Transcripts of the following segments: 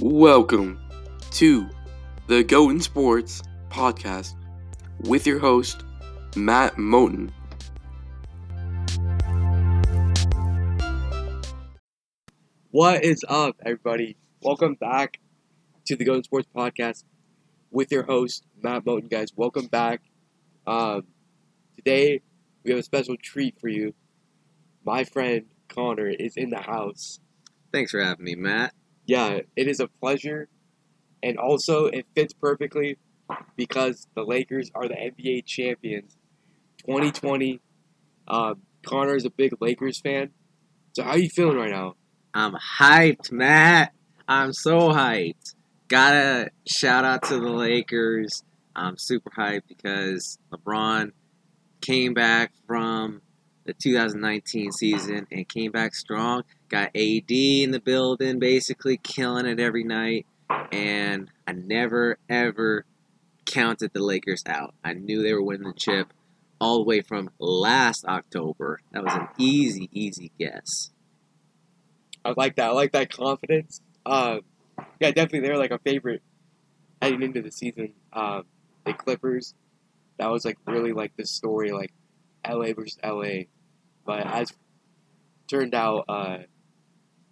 Welcome to the Goaten Sports podcast with your host, Matt Moten. What is up, everybody? Welcome back to the Goaten Sports podcast with your host, Matt Moten, guys. Welcome back. Um, today, we have a special treat for you. My friend Connor is in the house. Thanks for having me, Matt. Yeah, it is a pleasure. And also, it fits perfectly because the Lakers are the NBA champions 2020. Um, Connor is a big Lakers fan. So, how are you feeling right now? I'm hyped, Matt. I'm so hyped. Gotta shout out to the Lakers. I'm super hyped because LeBron came back from the 2019 season and came back strong. Got AD in the building, basically killing it every night. And I never, ever counted the Lakers out. I knew they were winning the chip all the way from last October. That was an easy, easy guess. I like that. I like that confidence. Um, yeah, definitely they're like a favorite heading into the season. Um, the Clippers, that was like really like the story, like LA versus LA. But as turned out, uh,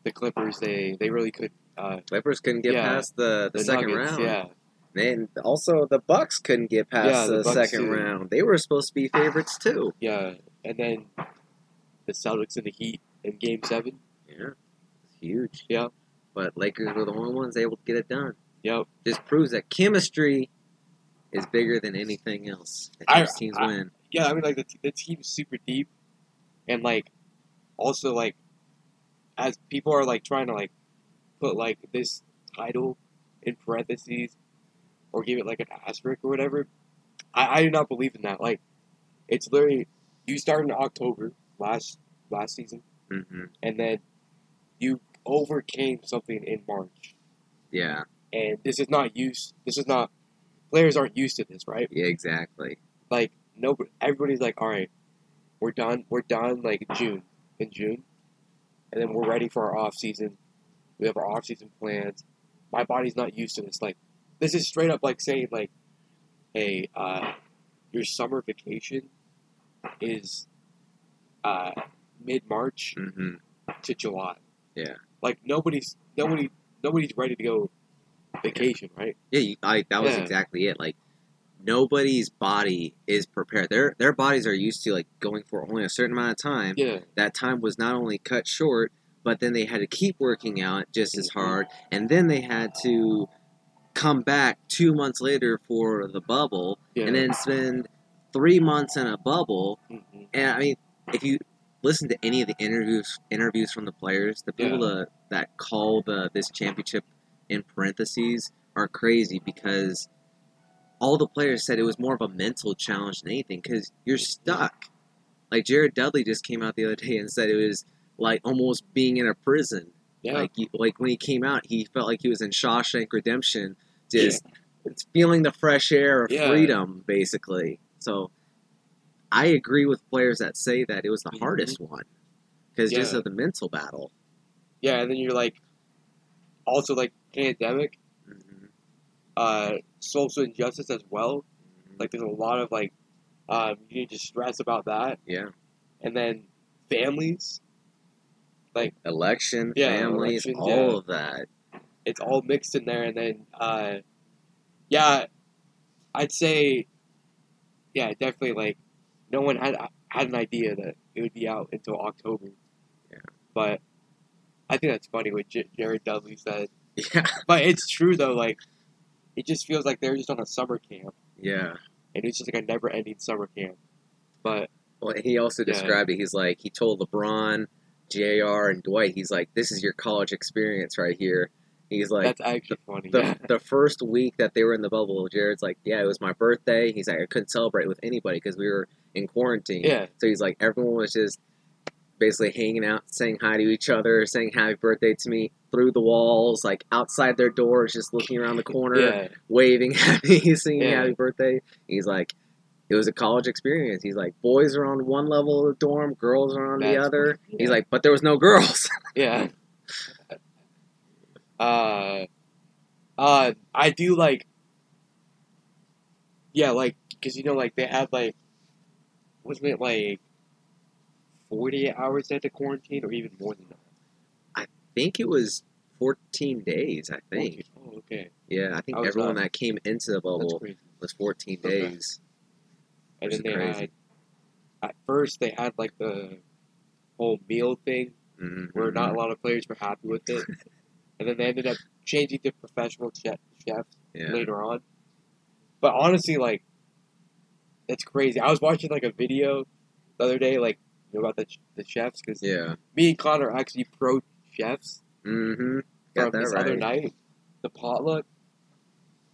the Clippers they they really could. Uh, Clippers couldn't get Yeah, past the, the, second Nuggets, round. Yeah, And also the Bucks couldn't get past Yeah, the the, second too. round. They were supposed to be favorites too. yeah, and then the Celtics and the Heat in Game Seven. Yeah. Huge. Yeah. But Lakers were the only ones able to get it done. Yep. Just proves that chemistry is bigger than anything else. I- teams I- win. yeah, I mean, like the, the team's super deep, and like also like as people are like trying to like put like this title in parentheses or give it like an asterisk or whatever. I, I do not believe in that. Like it's literally you start in October last last season, hmm and then you overcame something in March, Yeah. and this is not used. This is not players aren't used to this, right? Yeah, exactly. like nobody everybody's like all right we're done we're done like june in june and then we're ready for our off season we have our off season plans my body's not used to this like this is straight up like saying like hey uh your summer vacation is uh mid march hmm to july Yeah. like nobody's nobody nobody's ready to go vacation right Yeah, you, I, that was Yeah. exactly it. Like nobody's body is prepared. Their their bodies are used to like going for only a certain amount of time. yeah that time was not only cut short, but then they had to keep working out just as Mhm. hard, and then they had to come back two months later for the bubble, yeah and then spend three months in a bubble. Mhm. And I mean, if you listen to any of the interviews interviews from the players, the people Yeah. that, that call the this championship in parentheses are crazy because all the players said it was more of a mental challenge than anything because you're stuck. Like Jared Dudley just came out the other day and said it was like almost being in a prison. yeah Like like when he came out, he felt like he was in Shawshank Redemption, just it's feeling the fresh air of Yeah. freedom, basically. So I agree with players that say that it was the Mhm. hardest one because just of the mental battle. Yeah, and then you're like, also like pandemic. Uh, social injustice as well. Like there's a lot of like, um, you need to stress about that, yeah, and then families, like election, Yeah, families, elections, all yeah. of that. it's all mixed in there, and then, uh, yeah, I'd say, yeah, definitely like, no one had had an idea that it would be out until October. Yeah. But I think that's funny what J- Jared Dudley said. Yeah, But it's true though, like it just feels like they're just on a summer camp, yeah. and it's just like a never-ending summer camp. But Well, he also Yeah. described it. He's like, he told LeBron, Jr. and Dwight, he's like, this is your college experience right here. He's like, that's actually funny. the, yeah. the first week that they were in the bubble, Jared's like, yeah, it was my birthday. He's like, I couldn't celebrate with anybody because we were in quarantine. yeah, So he's like, everyone was just basically hanging out, saying hi to each other, saying happy birthday to me through the walls, like outside their doors, just looking around the corner, yeah, waving happy, singing Yeah. happy birthday. He's like, it was a college experience. He's like, boys are on one level of the dorm, girls are on the other. funny, He's like, but there was no girls. yeah. Uh, Uh, I do like. Yeah, like because you know, like they had like, wasn't it like, forty eight hours they had to quarantine, or even more than that? I think it was 14 days. I think. Oh, okay. Yeah, I think I everyone uh, that came into the bubble was 14 days. Okay. And then they crazy. had. At first, they had like the whole meal thing Mhm. where not a lot of players were happy with it, and then they ended up changing to professional chef, chefs Yeah. later on. But honestly, like, it's crazy. I was watching like a video the other day, like you know, about the the chefs, because Yeah. me and Connor are actually pro chefs Mm-hmm. Got from that this right. other night, the potluck.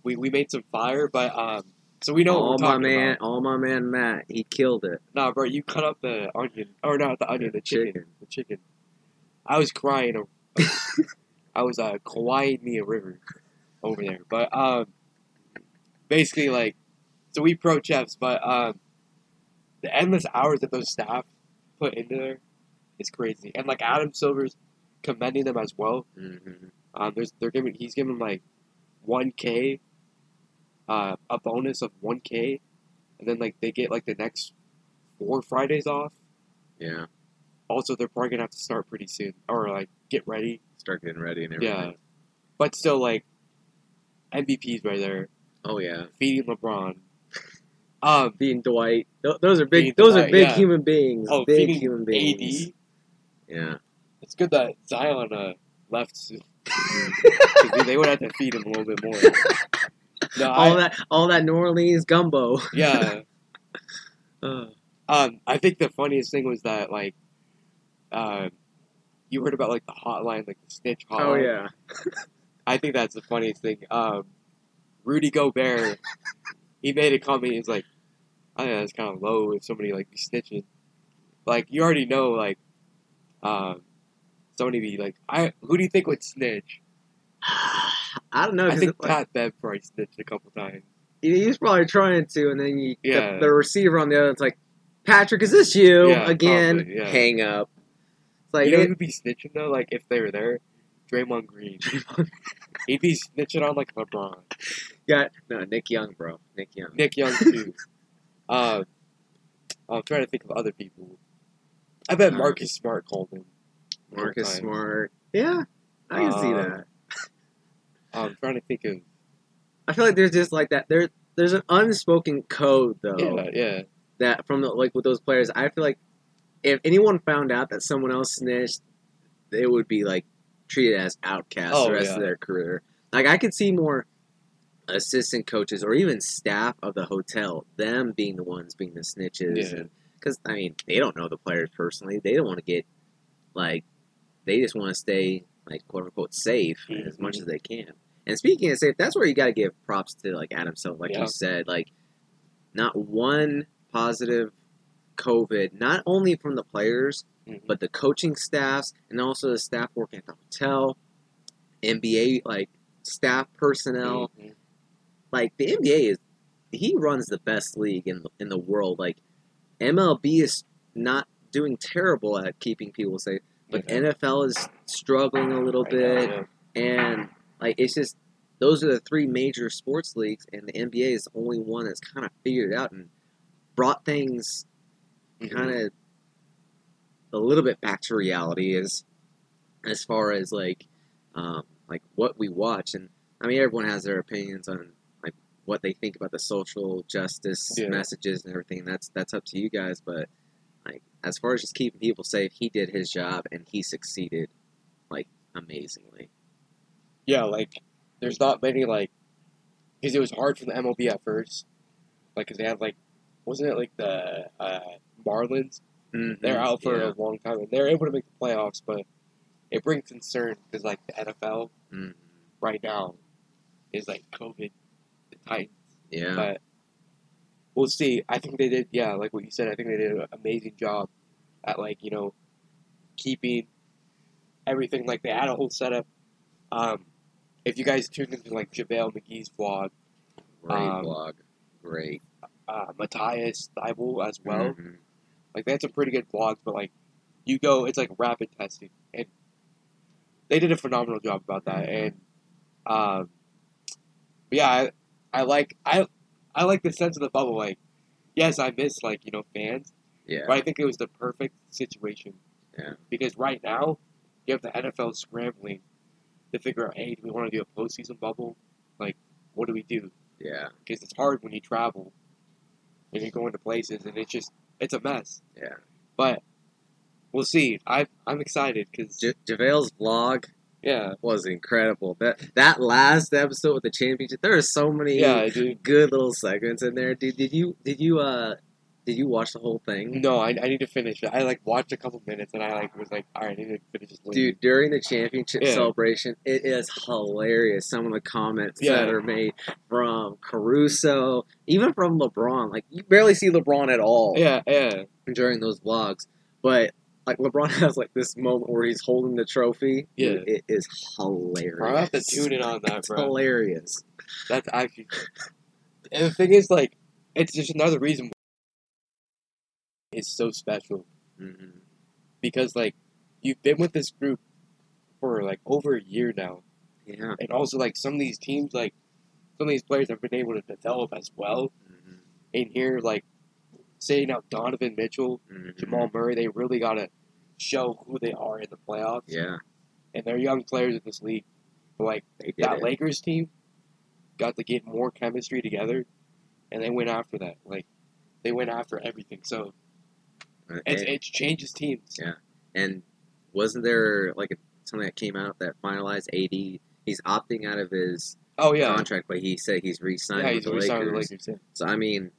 We we made some fire, but um, so we know all my man, about. all my man Matt, he killed it. Nah, bro, you cut up the onion, or not the onion, the chicken, Chicken. the chicken. I was crying. I was uh, kawaiiing me a river over there, but um, basically like, so we pro chefs, but um, the endless hours that those staff put into there is crazy, and like Adam Silver's commending them as well. Mm-hmm. Um, there's they're giving he's giving like one k, uh, a bonus of one k, and then like they get like the next four Fridays off. Yeah. Also, they're probably gonna have to start pretty soon, or like get ready. Start getting ready and everything. Yeah, but still like MVPs right there, Oh yeah. feeding LeBron. Um, Being Dwight. Th- those are big. Those are big yeah. human beings. oh, big human beings. AD. Yeah. It's good that Zion uh, left. 'Cause they would have to feed him a little bit more. No, all I, that. All that New Orleans gumbo. yeah. Uh, Um, I think the funniest thing was that like, um, you heard about like the hotline, like the snitch hotline. oh yeah. I think that's the funniest thing. Um, Rudy Gobert, he made a comment. He's like, I think that's kind of low if somebody like be snitching. Like you already know, like, um, somebody be like, I who do you think would snitch? I don't know. I think like, Pat Bev probably snitched a couple times. he was probably trying to, and then you, Yeah. the, the receiver on the other, it's like, Patrick, is this you Yeah, again? probably, yeah. Hang up. It's like you know it- who'd be snitching though? Like if they were there, Draymond Green. He'd be snitching on like LeBron, Yeah, no Nick Young, bro. Nick Young. Nick Young too. um, I'm trying to think of other people. I bet Uh, Marcus Smart called him. Marcus time. Smart. Yeah, I can see Uh, that. I'm trying to think of. I feel like there's just like that. There, there's an unspoken code though Yeah, yeah, that from the like with those players. I feel like if anyone found out that someone else snitched, they would be like treated as outcasts Oh, the rest yeah. of their career. Like I could see more assistant coaches or even staff of the hotel them being the ones being the snitches Yeah. because I mean they don't know the players personally. They don't want to get like they just want to stay like quote unquote safe as much as they can. And speaking of safe, that's where you got to give props to like Adam Silver, like Yeah. you said, like not one positive COVID, not only from the players Mhm. but the coaching staffs and also the staff working at the hotel, NBA like staff personnel. Mhm. Like the NBA is, he runs the best league in the, in the world. Like MLB is not doing terrible at keeping people safe, but Yeah. NFL is struggling a little bit, yeah. and like it's just those are the three major sports leagues, and the NBA is the only one that's kind of figured out and brought things Mhm. kind of a little bit back to reality as as far as like um, like what we watch and I mean everyone has their opinions on like what they think about the social justice Yeah. messages and everything that's that's up to you guys but like as far as just keeping people safe he did his job and he succeeded like amazingly Yeah, like there's not many like because it was hard for the MLB at first, like because they had like wasn't it like the uh, Marlins? They're out for yeah. a long time and they're able to make the playoffs, but it brings concern because like the NFL Mhm. right now is like COVID, the Titans. yeah But we'll see. I think they did, yeah, like what you said. I think they did an amazing job at like you know keeping everything. Like they had a whole setup. Um, if you guys tuned into like JaVale McGee's vlog, great um, vlog great uh, Matisse Thybulle as well, Mhm. like they had some pretty good vlogs. But like you go, it's like rapid testing, and they did a phenomenal job about that. And um, yeah, I, I like I I like the sense of the bubble. Like, yes, I miss like you know fans, Yeah. but I think it was the perfect situation. Yeah. Because right now, you have the NFL scrambling to figure out, hey, do we want to do a postseason bubble? Like, what do we do? Yeah. Because it's hard when you travel and you're going to places, and it's just it's a mess. Yeah. But we'll see. I I'm excited because J- JaVale's vlog yeah, it was incredible. That that last episode with the championship, there are so many yeah, dude. good little segments in there. Did did you did you uh did you watch the whole thing? No, I, I need to finish it. I like watched a couple minutes and I like was like, all right, I need to finish this. later. Dude, during the championship Yeah. celebration, it is hilarious. Some of the comments Yeah. that are made from Caruso, even from LeBron. Like you barely see LeBron at all Yeah, yeah, during those vlogs, but like LeBron has like this moment where he's holding the trophy. Yeah. Dude, it is hilarious. I have to tune in on that, It's bro. hilarious. That's actually. And the thing is, like, it's just another reason it's so special hmm because, like, you've been with this group for like over a year now, Yeah. and also like some of these teams, like some of these players have been able to develop as well. hmm And here, like, say now Donovan Mitchell, hmm Jamal Murray, they really gotta show who they are in the playoffs. Yeah. and they're young players in this league. But, like that it. Lakers team got to get more chemistry together, and they went after that. Like they went after everything. So Uh, it's, it changes teams. Yeah. And wasn't there like a, something that came out that finalized AD? He's opting out of his Oh yeah, contract, but he said he's re-signed yeah. with the Lakers. with the Lakers. Yeah. So I mean,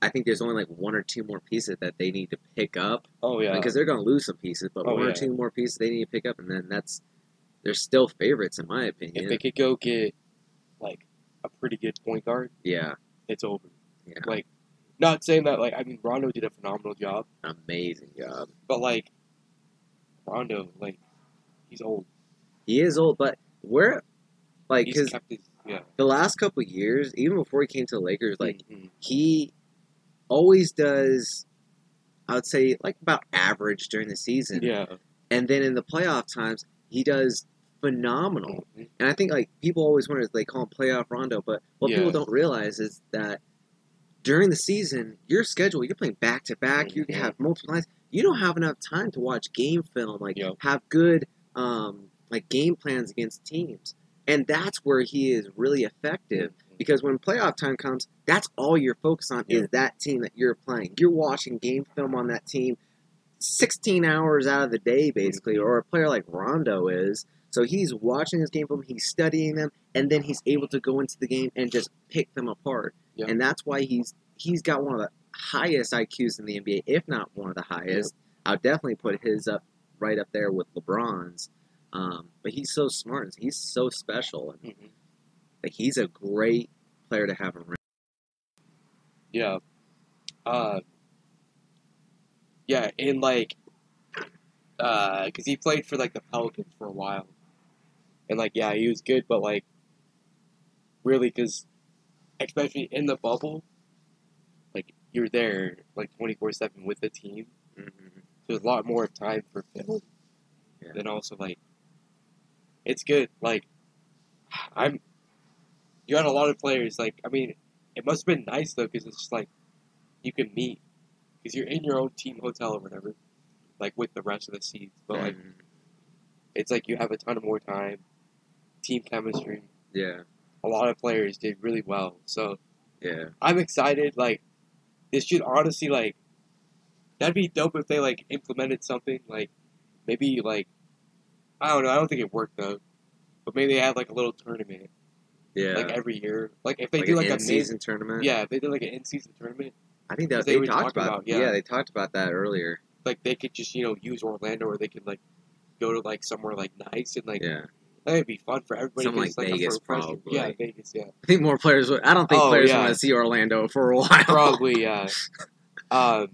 I think there's only like one or two more pieces that they need to pick up Oh yeah, because they're going to lose some pieces, but Oh, one yeah. or two more pieces they need to pick up, and then that's they're still favorites in my opinion. if they could go get like a pretty good point guard, yeah, it's over. yeah, Like not saying that like I mean Rondo did a phenomenal job, amazing job. but like Rondo like he's old. He is old, but where like because yeah. the last couple years, even before he came to the Lakers, like Mhm. he always does. I would say like about average during the season, yeah. and then in the playoff times he does phenomenal. Mhm. And I think like people always wonder if they call him playoff Rondo, but what people don't realize is that during the season, your schedule, you're playing back to back, you Mhm. have multiple nights. You don't have enough time to watch game film, like Yeah. have good um, like game plans against teams. And that's where he is really effective because when playoff time comes, that's all you're focused on Yeah. is that team that you're playing. You're watching game film on that team 16 hours out of the day, basically, Mhm. or a player like Rondo is. So he's watching his game film, he's studying them, and then he's able to go into the game and just pick them apart. Yeah. And that's why he's he's got one of the highest IQs in the NBA, if not one of the highest. I'll definitely put his up right up there with LeBron's. Um, but he's so smart, he's so special, and Mhm. Like, he's a great player to have around. Yeah. Uh, yeah, and like, uh, because he played for like the Pelicans for a while, and like, yeah, he was good, but like, really, because especially in the bubble, like you're there like twenty four seven with the team. Mhm. There's a lot more time for film. Yeah. Then also like, it's good. Like, I'm. You had a lot of players. Like, I mean, it must have been nice though, because it's just like you can meet, because you're in your own team hotel or whatever, like with the rest of the seats. But like, Mhm. it's like you have a ton of more time, team chemistry. yeah, A lot of players did really well, so yeah, I'm excited. Like, this should honestly like, that'd be dope if they like implemented something like, maybe like, I don't know. I don't think it worked though, but maybe they had like a little tournament yeah. like every year. Like if they like do like a mid, in-season tournament. yeah, if they did like an in-season tournament, I think that they they, talked about. about, yeah. yeah. they talked about that earlier. like they could just you know use Orlando or they could like go to like somewhere like nice and like Yeah, that would be fun for everybody. Something like the Vegas, probably. Yeah, Vegas. Yeah, I think more players. Would, I don't think Oh, players yeah. want to see Orlando for a while. probably. Yeah. um.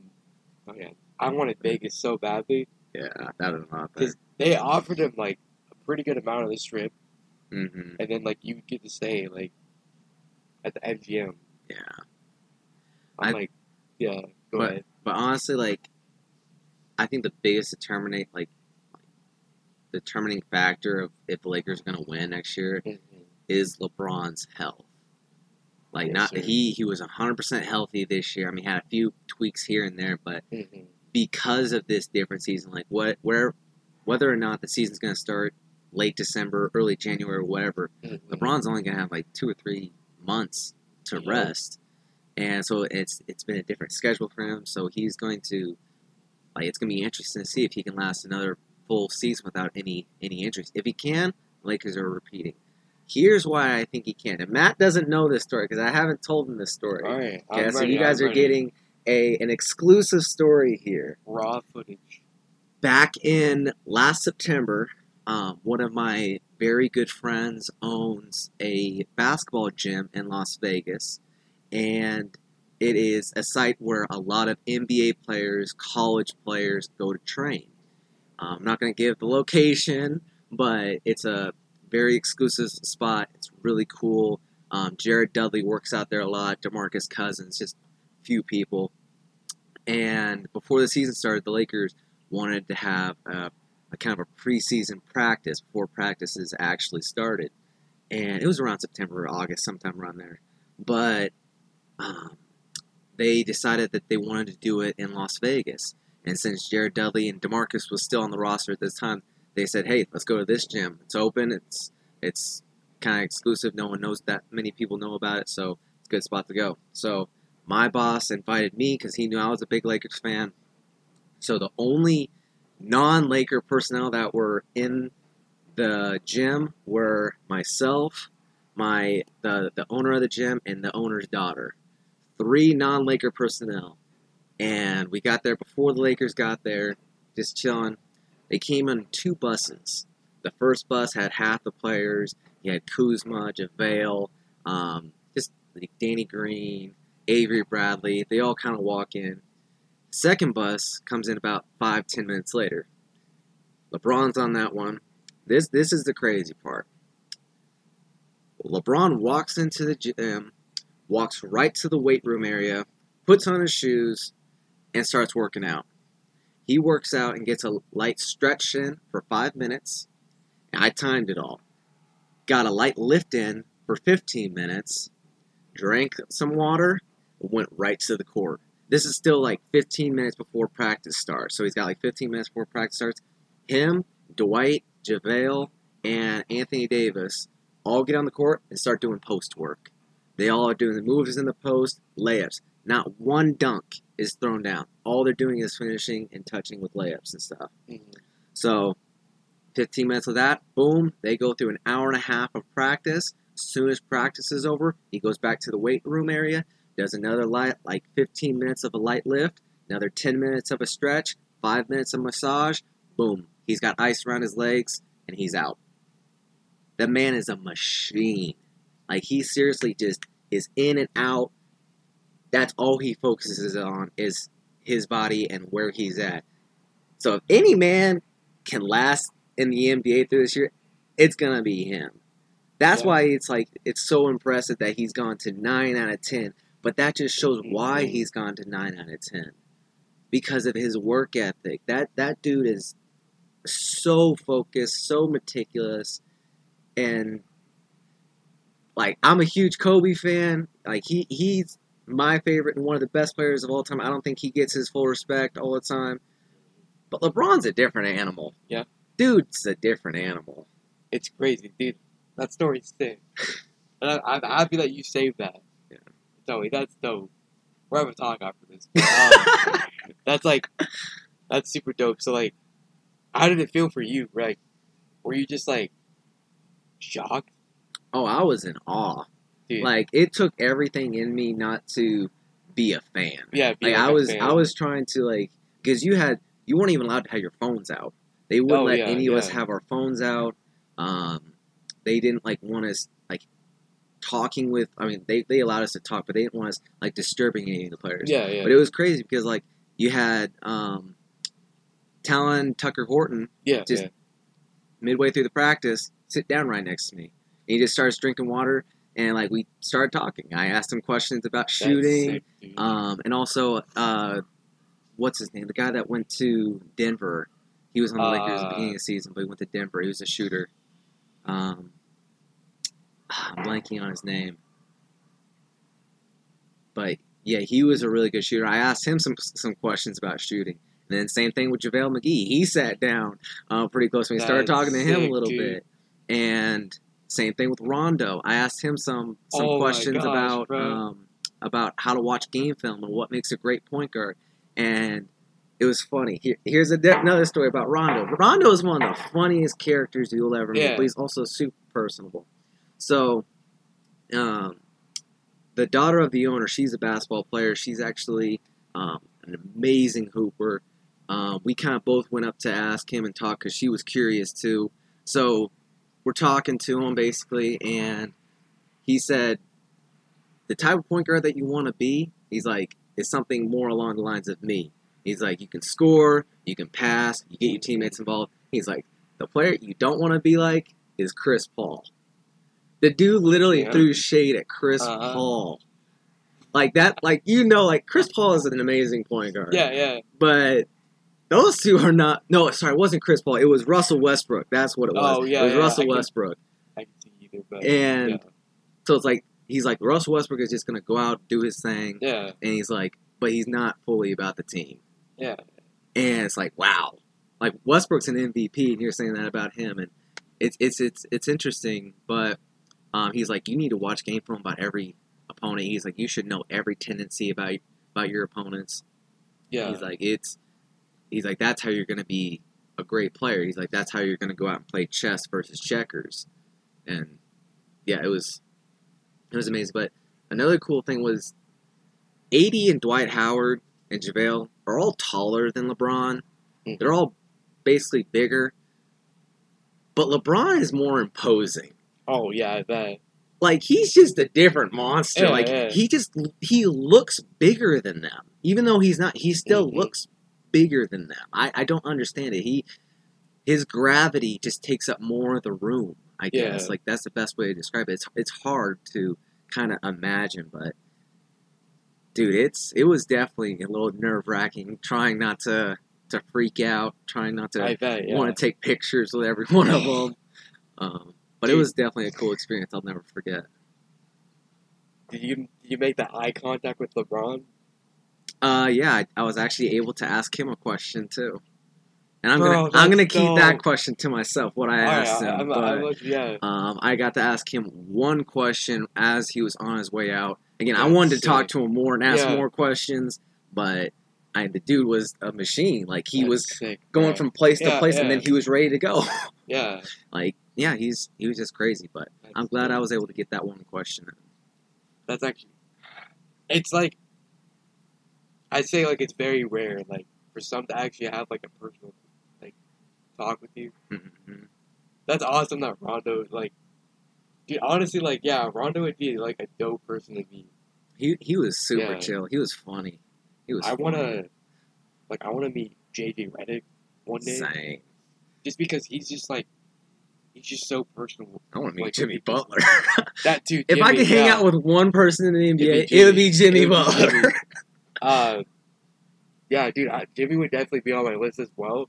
Oh yeah, I wanted Vegas so badly yeah, that is not because they offered him like a pretty good amount of the strip, Mm-hmm. and then like you get to say like at the MGM. Yeah, I'm I- like, yeah, go But- ahead. but honestly, like, I think the biggest determinate like determining factor of if the Lakers are going to win next year Mhm. is LeBron's health. Like Yes, not sir. he he was 100% healthy this year. I mean, had a few tweaks here and there, but Mhm. because of this different season, like what where whether or not the season's going to start late December, early January, whatever, Mhm. LeBron's only going to have like 2 or 3 months to Yeah. rest. And so it's it's been a different schedule for him, so he's going to like it's going to be interesting to see if he can last another full season without any any injuries. If he can, Lakers are repeating. Here's why I think he can. And Matt doesn't know this story because I haven't told him this story. All right. Okay, so ready, you guys I'm are ready. getting a an exclusive story here. raw footage. Back in last September, um, one of my very good friends owns a basketball gym in Las Vegas, and it is a site where a lot of NBA players, college players go to train. Um, I'm not going to give the location, but it's a very exclusive spot. It's really cool. Um, Jared Dudley works out there a lot. Demarcus Cousins, just few people. And before the season started, the Lakers wanted to have a, a kind of a preseason practice before practices actually started. And it was around September or August, sometime around there. But um, they decided that they wanted to do it in Las Vegas. And since Jared Dudley and Demarcus was still on the roster at this time, they said, "Hey, let's go to this gym. It's open. It's it's kind of exclusive. No one knows that many people know about it, so it's a good spot to go." So my boss invited me because he knew I was a big Lakers fan. So the only non-Laker personnel that were in the gym were myself, my the the owner of the gym, and the owner's daughter. Three non-Laker personnel, and we got there before the Lakers got there, just chilling. They came on two buses. The first bus had half the players. You had Kuzma, JaVale, um, just like Danny Green, Avery Bradley. They all kind of walk in. Second bus comes in about five, ten minutes later. LeBron's on that one. This this is the crazy part. LeBron walks into the gym, walks right to the weight room area, puts on his shoes, and starts working out. He works out and gets a light stretch in for five minutes. I timed it all. Got a light lift in for 15 minutes, drank some water, went right to the court. This is still like 15 minutes before practice starts. So he's got like 15 minutes before practice starts. Him, Dwight, JaVale, and Anthony Davis all get on the court and start doing post work. They all are doing the moves in the post, layups. Not one dunk is thrown down. All they're doing is finishing and touching with layups and stuff. Mhm. So, 15 minutes of that, boom, they go through an hour and a half of practice. As soon as practice is over, he goes back to the weight room area, does another light, like 15 minutes of a light lift, another 10 minutes of a stretch, 5 minutes of massage, boom, he's got ice around his legs, and he's out. The man is a machine. Like, he seriously just is in and out. That's all he focuses on is his body and where he's at. So if any man can last in the NBA through this year, it's gonna be him. That's Yeah. why it's like it's so impressive that he's gone to nine out of ten. But that just shows why Mhm. he's gone to nine out of ten. Because of his work ethic. That that dude is so focused, so meticulous, and like I'm a huge Kobe fan. Like he he's my favorite and one of the best players of all time. I don't think he gets his full respect all the time. But LeBron's a different animal. Yeah. Dude's a different animal. It's crazy, dude. That story's sick. And I, I'm happy that you saved that. Joey, that's dope. We're having a talk after this. Um, that's like, that's super dope. So like, how did it feel for you? Like, were you just like shocked, oh, I was in awe. dude? Like it took everything in me not to be a fan. yeah, being Like I a was fan. I was trying to like because you had you weren't even allowed to have your phones out. They wouldn't Oh, let yeah, any of us have our phones out. Um, they didn't like want us like talking with. I mean, they they allowed us to talk, but they didn't want us like disturbing any of the players. Yeah, yeah, But it was crazy because like you had um, Talen Tucker Horton yeah, just- yeah. midway through the practice sit down right next to me. And he just starts drinking water, and like we started talking. I asked him questions about shooting, sick, um, and also uh, what's his name? The guy that went to Denver. He was on the Lakers at the Uh, beginning of the season, but he went to Denver. He was a shooter. Um, I'm blanking on his name. But yeah, he was a really good shooter. I asked him some some questions about shooting. And then same thing with JaVale McGee. He sat down uh, pretty close to me. Started talking to him a little dude. bit. And same thing with Rondo. I asked him some some Oh questions gosh, about um, about how to watch game film and what makes a great point guard. And it was funny. Here, here's a, another story about Rondo. Rondo is one of the funniest characters you'll ever meet, Yeah. but he's also super personable. So, um, the daughter of the owner, she's a basketball player. She's actually um, an amazing hooper. Um, we kind of both went up to ask him and talk because she was curious too. So we're talking to him basically, and he said, "The type of point guard that you want to be, he's like, is something more along the lines of me. He's like, you can score, you can pass, you get your teammates involved. He's like, the player you don't want to be like is Chris Paul. The dude literally Yeah. threw shade at Chris Uh-huh. Paul. Like that, like you know, like Chris Paul is an amazing point guard. Yeah, yeah. But those two are not. No, sorry, it wasn't Chris Paul. It was Russell Westbrook. That's what it was. Oh, yeah, it was yeah, Russell I can- Westbrook. I can see either, but And yeah. so it's like he's like Russell Westbrook is just gonna go out do his thing, yeah, and he's like, but he's not fully about the team. yeah, And it's like, wow, like Westbrook's an MVP, and you're saying that about him, and it's it's it's it's interesting. But um, he's like, you need to watch game film about every opponent. He's like, you should know every tendency about about your opponents. yeah. He's like, it's he's like, that's how you're gonna be a great player. He's like, that's how you're gonna go out and play chess versus checkers. And yeah, it was it was amazing. But another cool thing was AD and Dwight Howard and JaVale are all taller than LeBron. Mhm. They're all basically bigger. But LeBron is more imposing. Oh yeah, I bet. Like he's just a different monster. Yeah, like yeah. he just he looks bigger than them. Even though he's not he still Mhm. looks bigger than them. I, I don't understand it. He his gravity just takes up more of the room, I guess. Yeah. Like that's the best way to describe it. It's it's hard to kind of imagine, but dude, it's it was definitely a little nerve wracking trying not to to freak out, trying not to bet. Yeah. want to take pictures with every one of them. Um, but it was definitely a cool experience. I'll never forget. Did you did you make that eye contact with LeBron? Uh, yeah, I, I was actually able to ask him a question too, and I'm Bro, gonna I'm gonna keep dope. that question to myself. What I All right, asked I, him, I'm, but, I'm, yeah. um, I got to ask him one question as he was on his way out. Again, I wanted to talk to him more and ask Yeah. more questions, but I, the dude was a machine. Like he That's was sick, going from place to Yeah, place, and then he was ready to go. yeah. like, yeah, he's he was just crazy. But I'm glad. I was able to get that one question. That's actually. It's like. I'd say like it's very rare, like for some to actually have like a personal, like, talk with you. Mhm. That's awesome that Rondo like. Dude, honestly, like, yeah, Rondo would be like a dope person to meet. He he was super Yeah. chill. He was funny. He was. I wanna, like, I want to meet JJ Redick one day, Same. just because he's just like, he's just so personal. I want to meet Like, Jimmy Butler. That dude. if I could hang yeah. out with one person in the NBA, it would be Jimmy Jimmy. Butler. Jimmy. Uh, yeah, dude, I, Jimmy would definitely be on my list as well.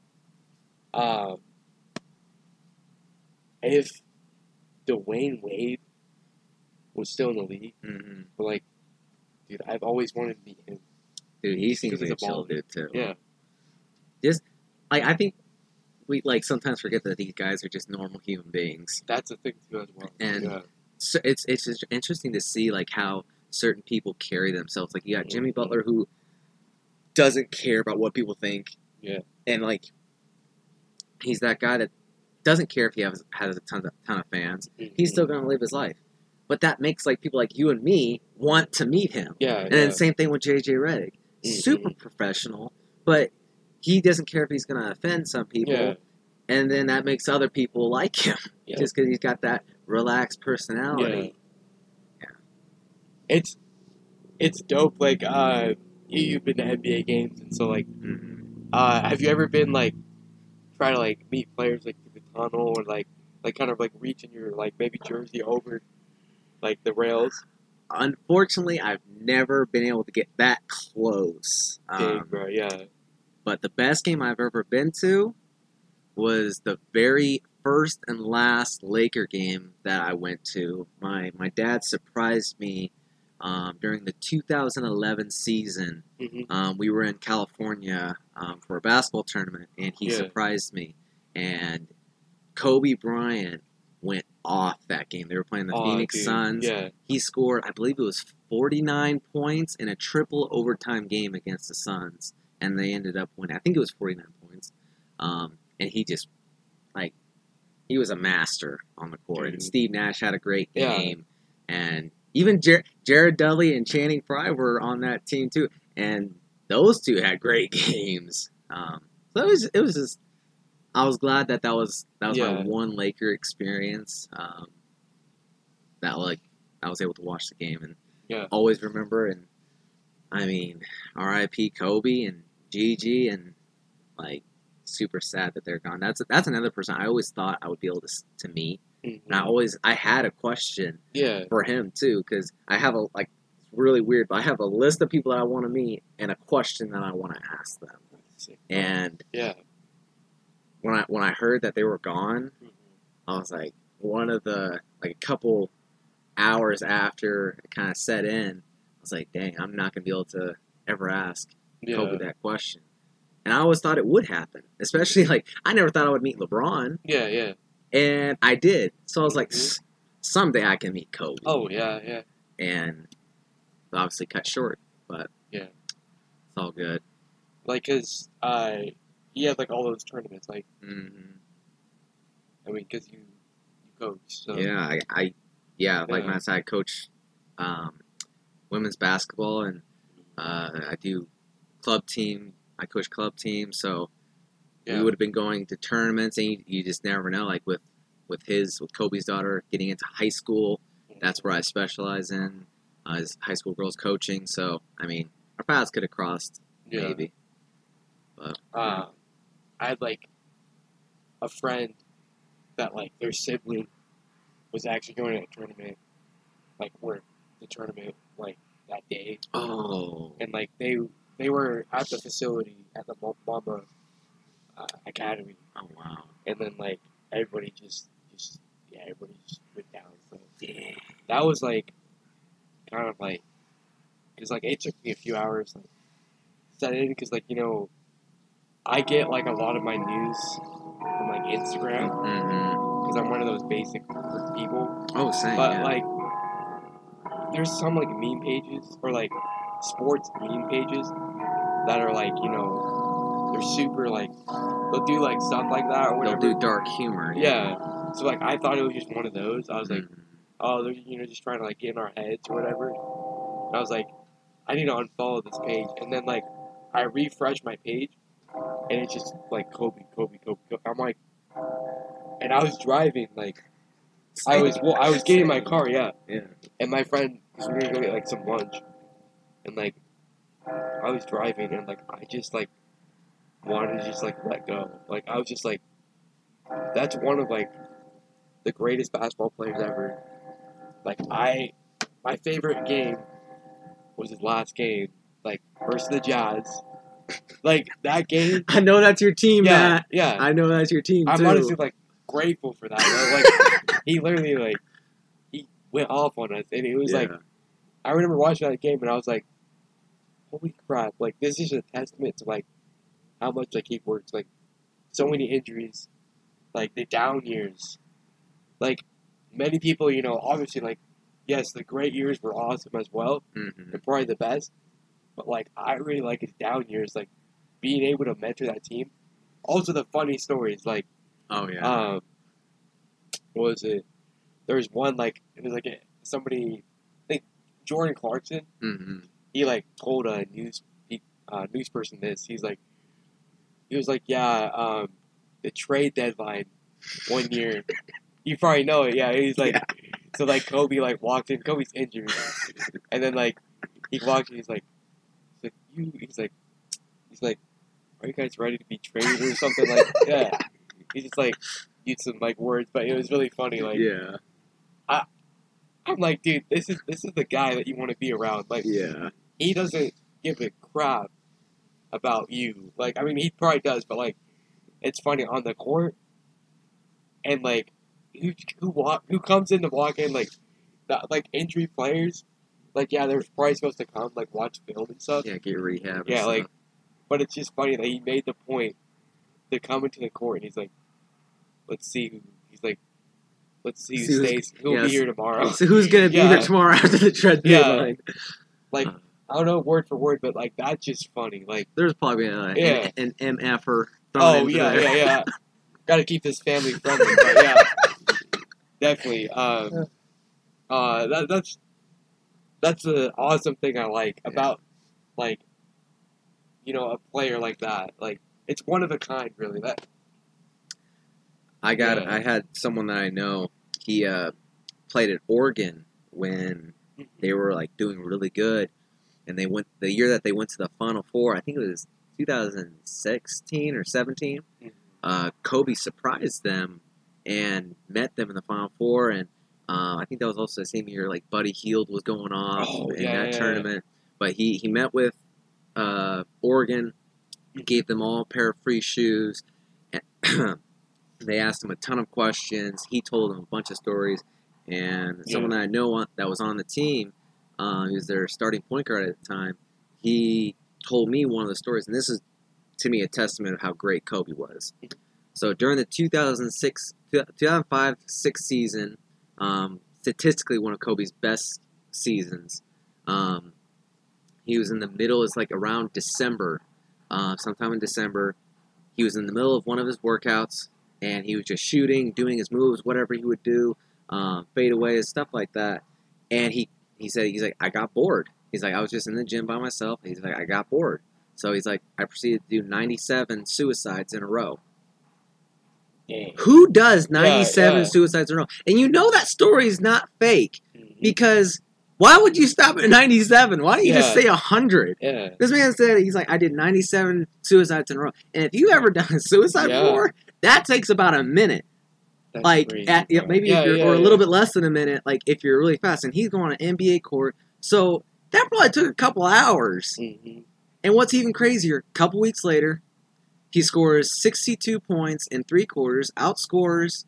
Um, if Dwyane Wade was still in the league, Mhm. but like, dude, I've always wanted to meet him. Dude, he seems like a chill dude too. Yeah, Just, Like I think we like sometimes forget that these guys are just normal human beings. that's the thing too as well. And- yeah, So it's it's just interesting to see like how certain people carry themselves. Like you got Jimmy Mhm. Butler who doesn't care about what people think. Yeah. And like he's that guy that doesn't care if he has has a ton of ton of fans. He's still gonna live his life. But that makes like people like you and me want to meet him. yeah, And yeah. then same thing with JJ Redick. Mhm. Super professional, but he doesn't care if he's gonna offend some people. yeah, And then that makes other people like him Yeah. just because he's got that relaxed personality. Yeah. It's it's dope. Like, uh, you, you've been to NBA games, and so like, Mhm. uh, have you ever been like try to like meet players like through the tunnel or like like kind of like reaching your like maybe jersey over like the rails? Unfortunately, I've never been able to get that close. Big, Um, bro. Yeah. But the best game I've ever been to was the very first and last Laker game that I went to. My my dad surprised me um, during the 2011 season. hmm Um, we were in California um, for a basketball tournament, and he Yeah. surprised me. And Kobe Bryant went off that game. They were playing the Phoenix Suns. Yeah. He scored, I believe it was 49 points in a triple overtime game against the Suns, and they ended up winning. I think it was 49 points. Um, and he just, like, he was a master on the court. And Steve Nash had a great Yeah. game, and even Jer- Jared Dudley and Channing Frye were on that team too, and those two had great games. Um, so it was, it was just. I was glad that that was that was my one Laker experience. Um, that like I was able to watch the game and Yeah. always remember. And I mean, R.I.P. Kobe and Gigi and like super sad that they're gone. That's that's another person I always thought I would be able to to meet, Mhm. and I always I had a question Yeah. for him too because I have a like really weird, but I have a list of people that I want to meet and a question that I want to ask them. And Yeah. when I when I heard that they were gone, Mhm. I was like, one of the like a couple hours after it kind of set in, I was like, dang, I'm not gonna be able to ever ask Yeah. Kobe that question. And I always thought it would happen, especially like I never thought I would meet LeBron, Yeah. Yeah. and I did. So I was like, Mhm. Someday I can meet Kobe. Oh yeah. Yeah. and obviously cut short, but Yeah. it's all good. Like, cause uh, he had like all those tournaments. Like, hmm I mean, cause you you coach. So Yeah, I, I yeah, like Yeah. Matt said, I coach um, women's basketball, and uh, I do club team. I coach club team, so Yeah. we would have been going to tournaments, and you, you just never know. Like with with his with Kobe's daughter getting into high school, that's where I specialize in uh, is high school girls coaching. So I mean, our paths could have crossed, yeah. maybe. uh, I had like a friend that like their sibling was actually going to a tournament, like where the tournament like that day, Oh, and like they they were at the facility at the Mamba uh, Academy, oh wow, and then like everybody just just yeah everybody just went down. So yeah, that was like kind of like because like it took me a few hours like set in because like you know I get like a lot of my news from like Instagram because I'm one of those basic people. oh same, But yeah. like, there's some like meme pages or like sports meme pages that are like you know they're super like they'll do like stuff like that or they'll do dark humor. yeah. So like I thought it was just one of those. I was like, Mhm. oh, they're you know just trying to like get in our heads or whatever. And I was like, I need to unfollow this page, and then like I refresh my page, and it's just like Kobe, Kobe, Kobe. Kobe. I'm like, and I was driving like I was well, I was getting in my car, yeah, yeah. and my friend was gonna go get like some lunch, and like I was driving, and like I just like wanted to just like let go. Like I was just like, that's one of like the greatest basketball players ever. Like I, my favorite game was his last game, like versus the Jazz. Like that game, I know that's your team, yeah, Matt. yeah. I know that's your team I'm too. honestly like grateful for that. Like he literally like he went off on us, and it was yeah. like I remember watching that game, and I was like, "Holy crap!" Like this is a testament to like how much like he works. Like so many injuries, like the down years. Like many people, you know, obviously like yes, the great years were awesome as well, Mhm. and probably the best. But like I really like his down years, like being able to mentor that team. Also the funny stories, like Oh yeah. um, what was it? There was one like it was like a, somebody, I think Jordan Clarkson. hmm He like told a news uh, news person this. He's like, he was like, yeah, um, the trade deadline one year. you probably know it. Yeah, he's like, so like Kobe like walked in. Kobe's injured, and then like he walked in. He's like, he's like you. He's like, he's like, are you guys ready to be traded or something like? Yeah. He's just like used some like words, but it was really funny. Like yeah. I, I'm like, dude, this is this is the guy that you want to be around. Like Yeah. He doesn't give a crap about you. Like I mean, he probably does, but like it's funny on the court. and like who who walk who comes in to walk in like that like injury players. Like yeah, they're probably supposed to come like watch film and stuff. Yeah, get rehab. Yeah, like, but it's just funny that he made the point to come into the court and he's like, let's see who he's like, let's see who See stays. Who'll yes. be here tomorrow. So who's gonna be Yeah. there tomorrow after the trade Yeah. deadline? Like uh. I don't know word for word, but like that's just funny. Like There's probably a, Yeah. an, an MFer. thrown oh into yeah, there. yeah, yeah. Got to keep this family friendly, but yeah, definitely. Um, uh, that, that's that's the awesome thing I like Yeah. about like you know a player like that. Like it's one of a kind, really. That I got. Yeah. I had someone that I know. He uh, played at Oregon when they were like doing really good, and they went the year that they went to the Final Four. I think it was 2016 or 17. Uh, Kobe surprised them and met them in the Final Four, and uh, I think that was also the same year like Buddy Hield was going off Oh, in yeah, that yeah, yeah. tournament. But he he met with uh, Oregon, gave them all a pair of free shoes. And they asked him a ton of questions. He told them a bunch of stories, and Yeah. someone that I know that was on the team, uh, he was their starting point guard at the time. He told me one of the stories, and this is to me a testament of how great Kobe was. So during the 2006, 2005 6 season, um, statistically one of Kobe's best seasons. Um, he was in the middle, it's like around December, uh, sometime in December. He was in the middle of one of his workouts, and he was just shooting, doing his moves, whatever he would do, um, fadeaways, stuff like that. And he, he said, he's like, I got bored. He's like, I was just in the gym by myself. He's like, I got bored. So he's like, I proceeded to do 97 suicides in a row. dang. Who does 97 yeah. suicides in a row? And you know that story is not fake Mhm. because why would you stop at 97? Why don't you just Yeah. say 100? Yeah, This man said he's like, I did 97 suicides in a row. And if you ever done a suicide Yeah. before, that takes about a minute. That's like crazy, at yeah, bro. maybe Yeah, if you're, yeah, or a little bit less than a minute, like if you're really fast. And he's going on an NBA court, so that probably took a couple hours. Mhm. And what's even crazier, a couple weeks later, he scores 62 points in three quarters, outscores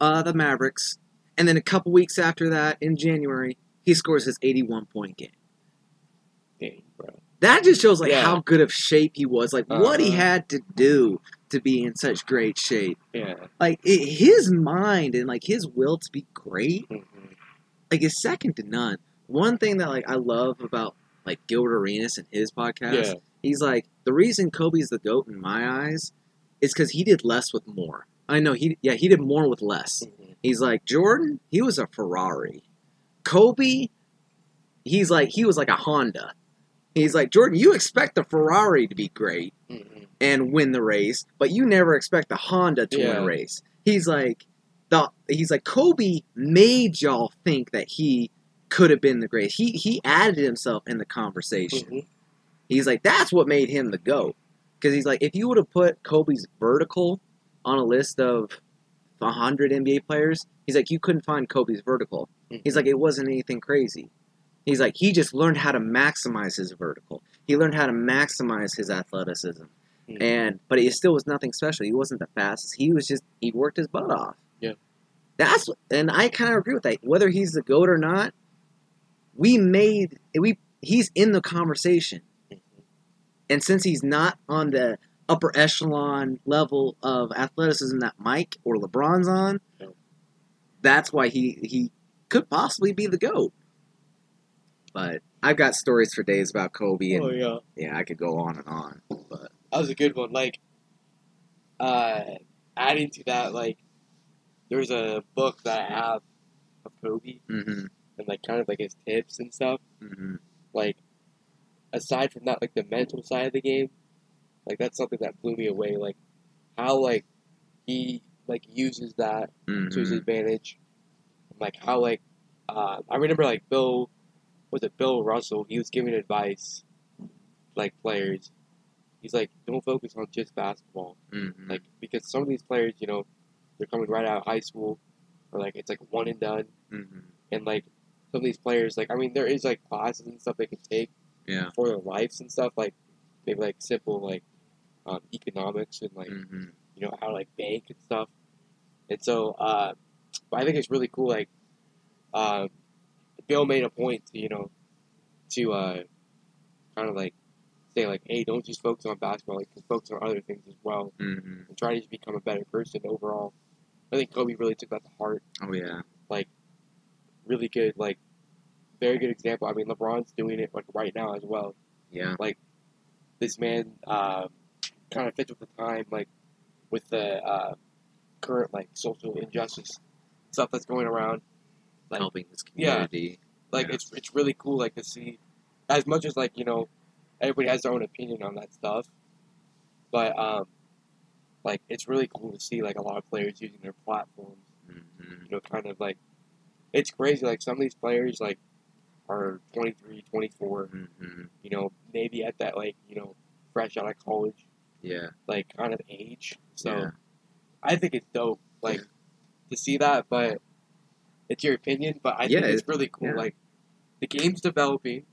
uh, the Mavericks, and then a couple weeks after that, in January, he scores his 81 point game. Dang, bro. That just shows like Yeah. how good of shape he was, like what he Uh-huh. had to do to be in such great shape. Yeah. Like it, his mind and like his will to be great, Mhm. like is second to none. One thing that like I love about like Gilbert Arenas and his podcast, Yeah. he's like the reason Kobe's the goat in my eyes is because he did less with more. I know he yeah he did more with less. Mhm. He's like Jordan, he was a Ferrari. Kobe, he's like he was like a Honda. He's like Jordan, you expect the Ferrari to be great Mhm. and win the race, but you never expect the Honda to win a race. He's like the he's like Kobe made y'all think that he could have been the greatest. He he added himself in the conversation. Mhm. He's like that's what made him the goat. Because he's like if you would have put Kobe's vertical on a list of 100 NBA players, he's like you couldn't find Kobe's vertical. He's like it wasn't anything crazy. He's like he just learned how to maximize his vertical. He learned how to maximize his athleticism. Mhm. And but it still was nothing special. He wasn't the fastest. He was just he worked his butt off. Yeah. That's and I kind of agree with that. Whether he's the goat or not, we made we he's in the conversation. Mhm. And since he's not on the upper echelon level of athleticism that Mike or LeBron's on, Yeah. that's why he he could possibly be the goat. But I've got stories for days about Kobe, and Oh yeah. yeah, I could go on and on. But That was a good one. Like, uh, adding to that, like, there's a book that I have of Kobe hmm and like kind of like his tips and stuff. hmm Like, aside from that, like the mental side of the game, like that's something that blew me away. Like, how like he like uses that to his hmm advantage. Like how like uh, I remember like Bill was it Bill Russell? He was giving advice like players. He's like, don't focus on just basketball. hmm Like because some of these players, you know, they're coming right out of high school, or like it's like one and done, hmm and like some of these players, like I mean, there is like classes and stuff they can take yeah, for their lives and stuff, like maybe like simple like um, economics and like hmm you know how to like bank and stuff. And so, uh, but I think it's really cool. Like, uh, Bill made a point to you know, to uh, kind of like say like, hey, don't just focus on basketball. Like, focus on other things as well, hmm and try to just become a better person overall. I think Kobe really took that to heart. Oh yeah. Like really good, like, very good example. I mean, LeBron's doing it like right now as well. Yeah. Like this man uh, kind of fits with the time, like with the uh, current like social injustice stuff that's going around. Like, Helping this yeah. community. like Yeah. it's it's really cool like to see as much as like you know everybody has their own opinion on that stuff but um like it's really cool to see like a lot of players using their platforms hmm you know kind of like it's crazy like some of these players like are 23 24 hmm you know maybe at that like you know fresh out of college Yeah. like kind of age so Yeah. i think it's dope like to see that but it's your opinion but i Yeah, think it's it- really cool yeah. like the game's developing.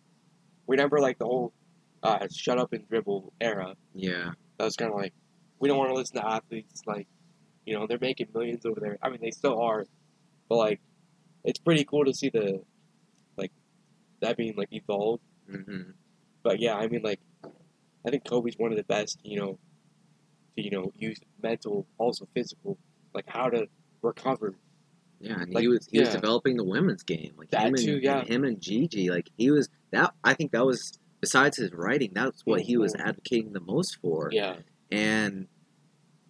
Remember like the whole uh, shut up and dribble era. Yeah. that was kind of like we don't want to listen to athletes like you know they're making millions over there. I mean they still are but like it's pretty cool to see the like that being like evolved. Hmm but yeah i mean like i think kobe's one of the best you know to you know use mental also physical like how to recover Yeah, and Like, he was he was developing the women's game, like That him and, too, yeah. and him and Gigi, like he was that. I think that was besides his writing, that's what he was advocating the most for, yeah and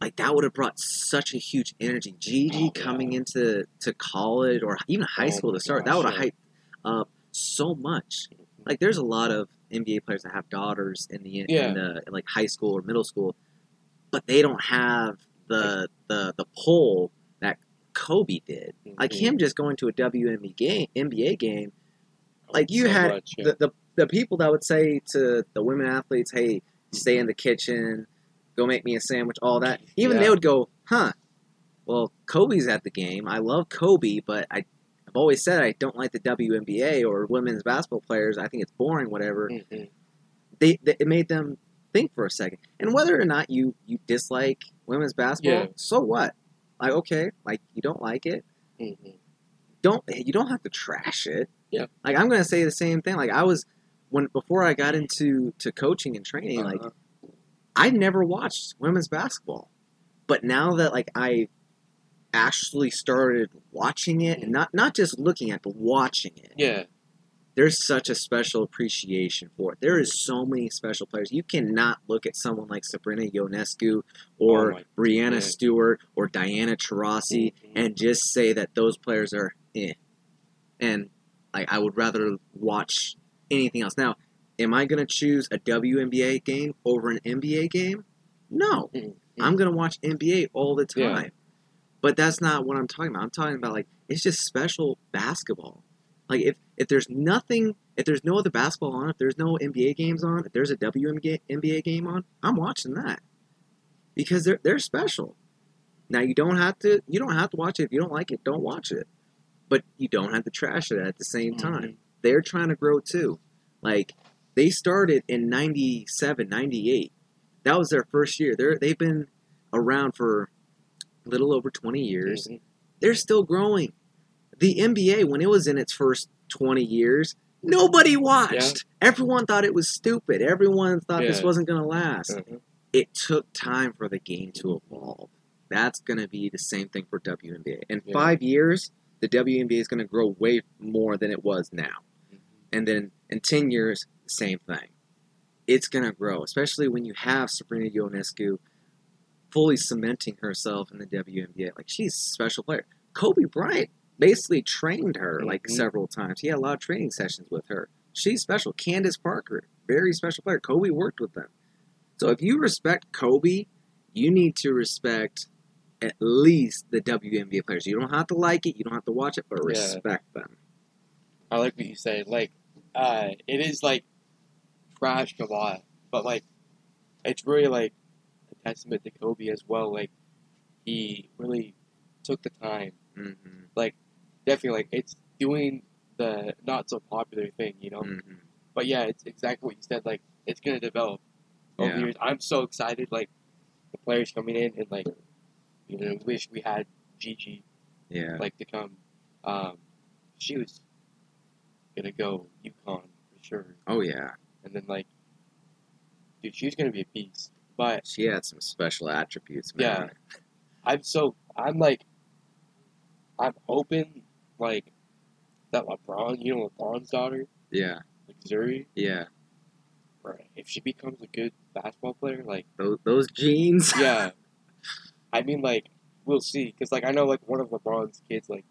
like that would have brought such a huge energy. Gigi Oh, yeah. coming into to college or even high Oh school to start, that would have yeah. hyped up so much. Mm-hmm. Like there's a lot of NBA players that have daughters in the Yeah. in the in like high school or middle school, but they don't have the the the pull Kobe did. Like Mhm. him just going to a WNBA game, NBA game. Like you So had much, yeah. the, the the people that would say to the women athletes, "Hey, stay in the kitchen, go make me a sandwich," all that. Even they would go, "Huh? Well, Kobe's at the game. I love Kobe, but I." I've always said I don't like the WNBA or women's basketball players. I think it's boring, whatever Mhm. they, they it made them think for a second. And whether or not you you dislike women's basketball, Yeah. so what? Like okay, like you don't like it, Mhm. don't you don't have to trash it. Yeah. Like I'm gonna say the same thing. Like I was when before I got into to coaching and training, like Uh-huh. I never watched women's basketball, but now that like I actually started watching it and not not just looking at but watching it yeah there's such a special appreciation for it. There is so many special players. You cannot look at someone like Sabrina Ionescu or Oh Breanna goodness. Stewart or Diana Taurasi Mhm. and just say that those players are eh. And like I would rather watch anything else. Now, am I going to choose a WNBA game over an NBA game? No. Mhm. I'm going to watch NBA all the Yeah. time. But that's not what I'm talking about. I'm talking about like it's just special basketball. Like if if there's nothing, if there's no other basketball on, if there's no NBA games on, if there's a WNBA game on, I'm watching that because they're they're special. Now you don't have to you don't have to watch it if you don't like it. Don't watch it, but you don't have to trash it at the same time. Mhm. They're trying to grow too. Like they started in 97, 98. That was their first year. They're they've been around for a little over 20 years Mhm. they're still growing. The NBA, when it was in its first 20 years, nobody watched. Everyone thought it was stupid. Everyone thought this wasn't going to last. Mhm. It took time for the game to evolve. That's going to be the same thing for WNBA. In Yeah. five years, the WNBA is going to grow way more than it was now. And then in 10 years, same thing. It's going to grow, especially when you have Sabrina Ionescu fully cementing herself in the WNBA. Like, she's a special player. Kobe Bryant basically trained her like Mhm. several times. He had a lot of training sessions with her. She's special. Candace Parker, very special player. Kobe worked with them. So if you respect Kobe, you need to respect at least the WNBA players. You don't have to like it, you don't have to watch it, but Yeah. respect them. I like what you said. Like, uh, it is like trashed a lot, but like, it's really like a testament to Kobe as well. Like, he really took the time. hmm Definitely, like it's doing the not so popular thing, you know. hmm But yeah, it's exactly what you said. Like, it's gonna develop over Yeah. years. I'm so excited. Like, the players coming in and like, you know, wish we had Gigi Yeah. like to come. Um, she was gonna go UConn for sure, Oh yeah. and then like, dude, she's gonna be a beast. But She had some special attributes, man. I'm so I'm like, I'm hoping like that LeBron, you know LeBron's daughter, Yeah. like Zuri, Yeah. or if she becomes a good basketball player, like Those, those jeans. yeah, I mean like we'll see, cause like I know like one of LeBron's kids like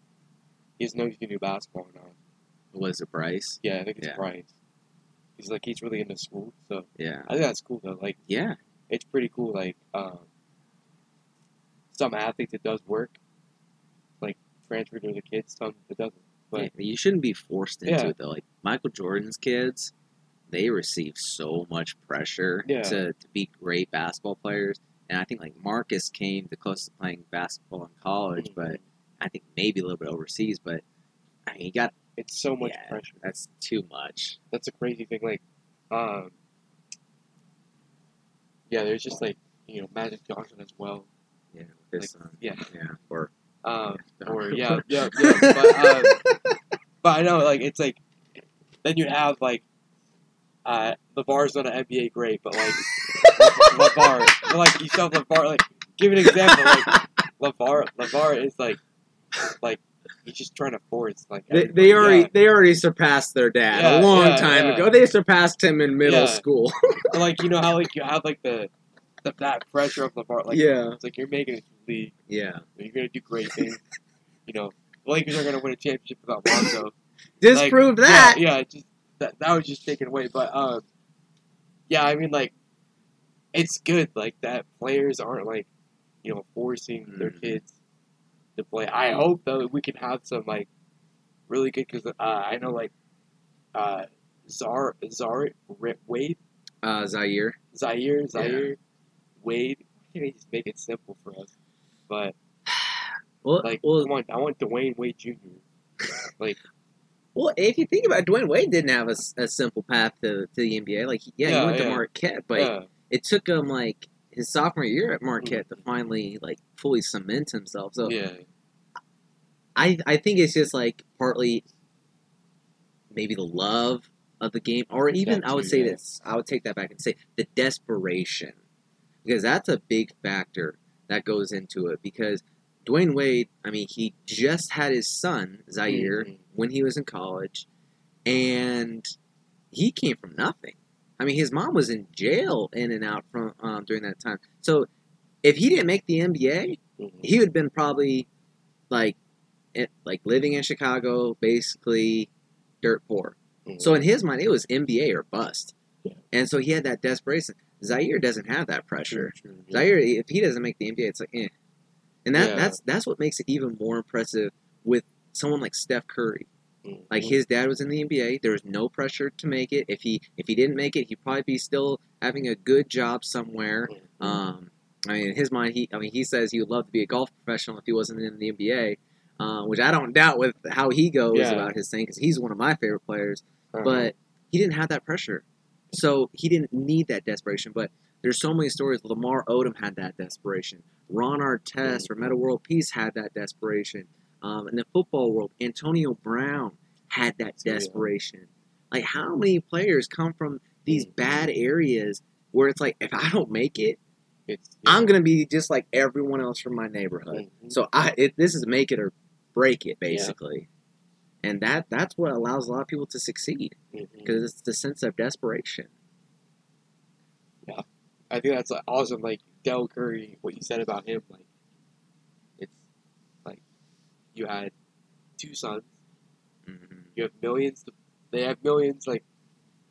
he doesn't know he's gonna do basketball or not. Was it Bryce? Yeah, I think it's Yeah. Bryce. He's like he's really into school, so Yeah. I think that's cool though. Like Yeah. it's pretty cool. Like um, some athletes it does work, transfer to the kids. Some it doesn't. But Yeah, you shouldn't be forced into Yeah. it though. Like Michael Jordan's kids, they receive so much pressure Yeah. to, to be great basketball players. And I think like Marcus came the closest to playing basketball in college, but I think maybe a little bit overseas. But I mean, you got it's so much Yeah. pressure. that's too much. That's a crazy thing. Like, um, yeah, there's just like you know Magic Johnson as well. Yeah, Like. Yeah, Yeah, or um, or yeah, yeah, yeah. But um, but I know like it's like then you have like uh, LaVar's not an NBA great, but like LaVar, but, like you still have LaVar. Like give an example. Like LaVar, LaVar is like like he's just trying to force like They, they already Yeah. they already surpassed their dad Yeah, a long yeah, time ago. They surpassed him in middle school. Like you know how like you have like the, the that pressure of LaVar. Like Yeah. it's like you're making it to the league. yeah, You're gonna do great things. you know, the Lakers are gonna win a championship without Lonzo. just Like, that. Yeah, yeah, just that that was just taken away. But um, yeah, I mean like, it's good like that. Players aren't like, you know, forcing their Mhm. kids to play. I hope though we can have some like really good because uh, I know like uh, Zar Zar Wade Uh, Zaire. Zaire Zaire Wade. Why can't they just make it simple for us? But Well, like, well, I want I want Dwyane Wade Jr. Like, Well, if you think about it, Dwyane Wade didn't have a simple path to, to the NBA. Like, yeah, Yeah, he went to. Marquette, but yeah, it took him like his sophomore year at Marquette mm-hmm. to finally like fully cement himself. So yeah, I I think it's just like partly maybe the love of the game, or even I would say yeah. this. I would take that back and say the desperation, because that's a big factor that goes into it. Because Dwyane Wade, I mean, he just had his son Zaire Mhm. when he was in college, and he came from nothing. I mean, his mom was in jail in and out from um, during that time. So if he didn't make the NBA, Mhm. he would have been probably like it, like living in Chicago, basically dirt poor. Mhm. So in his mind, it was NBA or bust. Yeah. And so he had that desperation. Zaire doesn't have that pressure. True, true, yeah. Zaire, if he doesn't make the NBA, it's like eh. And that Yeah. that's that's what makes it even more impressive with someone like Steph Curry. Mhm. Like his dad was in the NBA, there was no pressure to make it. If he if he didn't make it, he'd probably be still having a good job somewhere. Mhm. Um, I mean, in his mind, he I mean he says he would love to be a golf professional if he wasn't in the NBA, uh, which I don't doubt with how he goes Yeah. about his thing because he's one of my favorite players. Uh-huh. But he didn't have that pressure, so he didn't need that desperation. But there's so many stories. Lamar Odom had that desperation. Ron Artest or Meta World Peace had that desperation. Um, in the football world, Antonio Brown had that Yeah. desperation. Like, how many players come from these Mhm. bad areas where it's like, if I don't make it, it's, I'm gonna be just like everyone else from my neighborhood. Mhm. So I, it, this is make it or break it, basically. And that that's what allows a lot of people to succeed because it's the sense of desperation. Yeah, I think that's awesome. Like Del Curry, what you said about him, like it's like you had two sons, Mhm. you have millions. To, they have millions. Like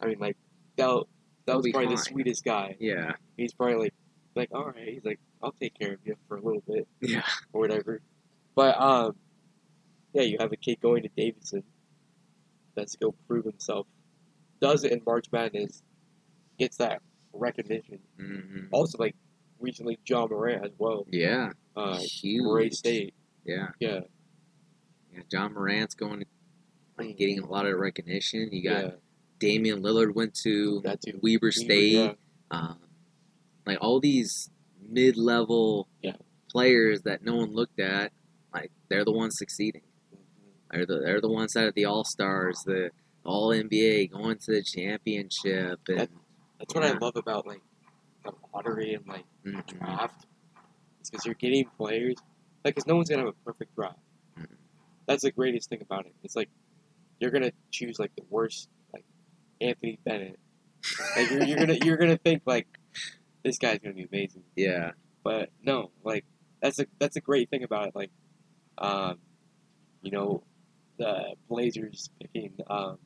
I mean, like Del. That was probably the sweetest guy. Yeah, He's probably like, like all right. He's like, I'll take care of you for a little bit yeah, or whatever. But um, yeah, you have a kid going to Davidson. That's go prove himself. Does it in March Madness. Gets that recognition. hmm Also, like recently, Ja Morant as well. yeah. Uh, Huge. Murray State. Yeah, Yeah. yeah. Ja Morant's going, like, getting a lot of recognition. You got yeah. Damian Lillard went to That too. Weber State. Yeah. um, like all these mid-level Yeah. players that no one looked at. like they're the ones succeeding. They're the they're the ones that are the all stars, the all NBA, going to the championship, and That's what I love about like the lottery and like Mhm. draft. It's because you're getting players. Like, because no one's gonna have a perfect draft. Mhm. That's the greatest thing about it. It's like you're gonna choose like the worst, like Anthony Bennett. Like you're, you're gonna you're gonna think like this guy's gonna be amazing. yeah, But no, like that's a that's a great thing about it. Like, um, you know, the Blazers picking um,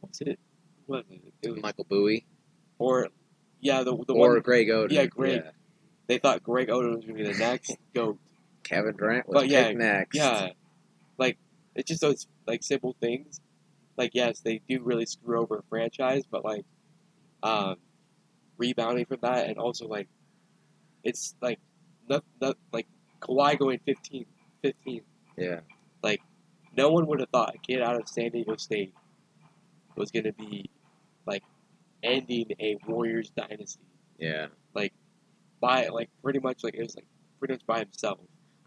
what's it? What was it? It was Michael Bowie or yeah, the the or one Greg Oden. yeah, Greg. they thought Greg Oden was gonna be the next goat. Kevin Durant was But yeah, next. Yeah, like it's just those like simple things. Like yes, they do really screw over a franchise, but like um, rebounding from that, and also like it's like not, not like Kawhi going 15, 15. yeah, No one would have thought a kid out of San Diego State was gonna be like ending a Warriors dynasty yeah. Like by like pretty much like it was like pretty much by himself.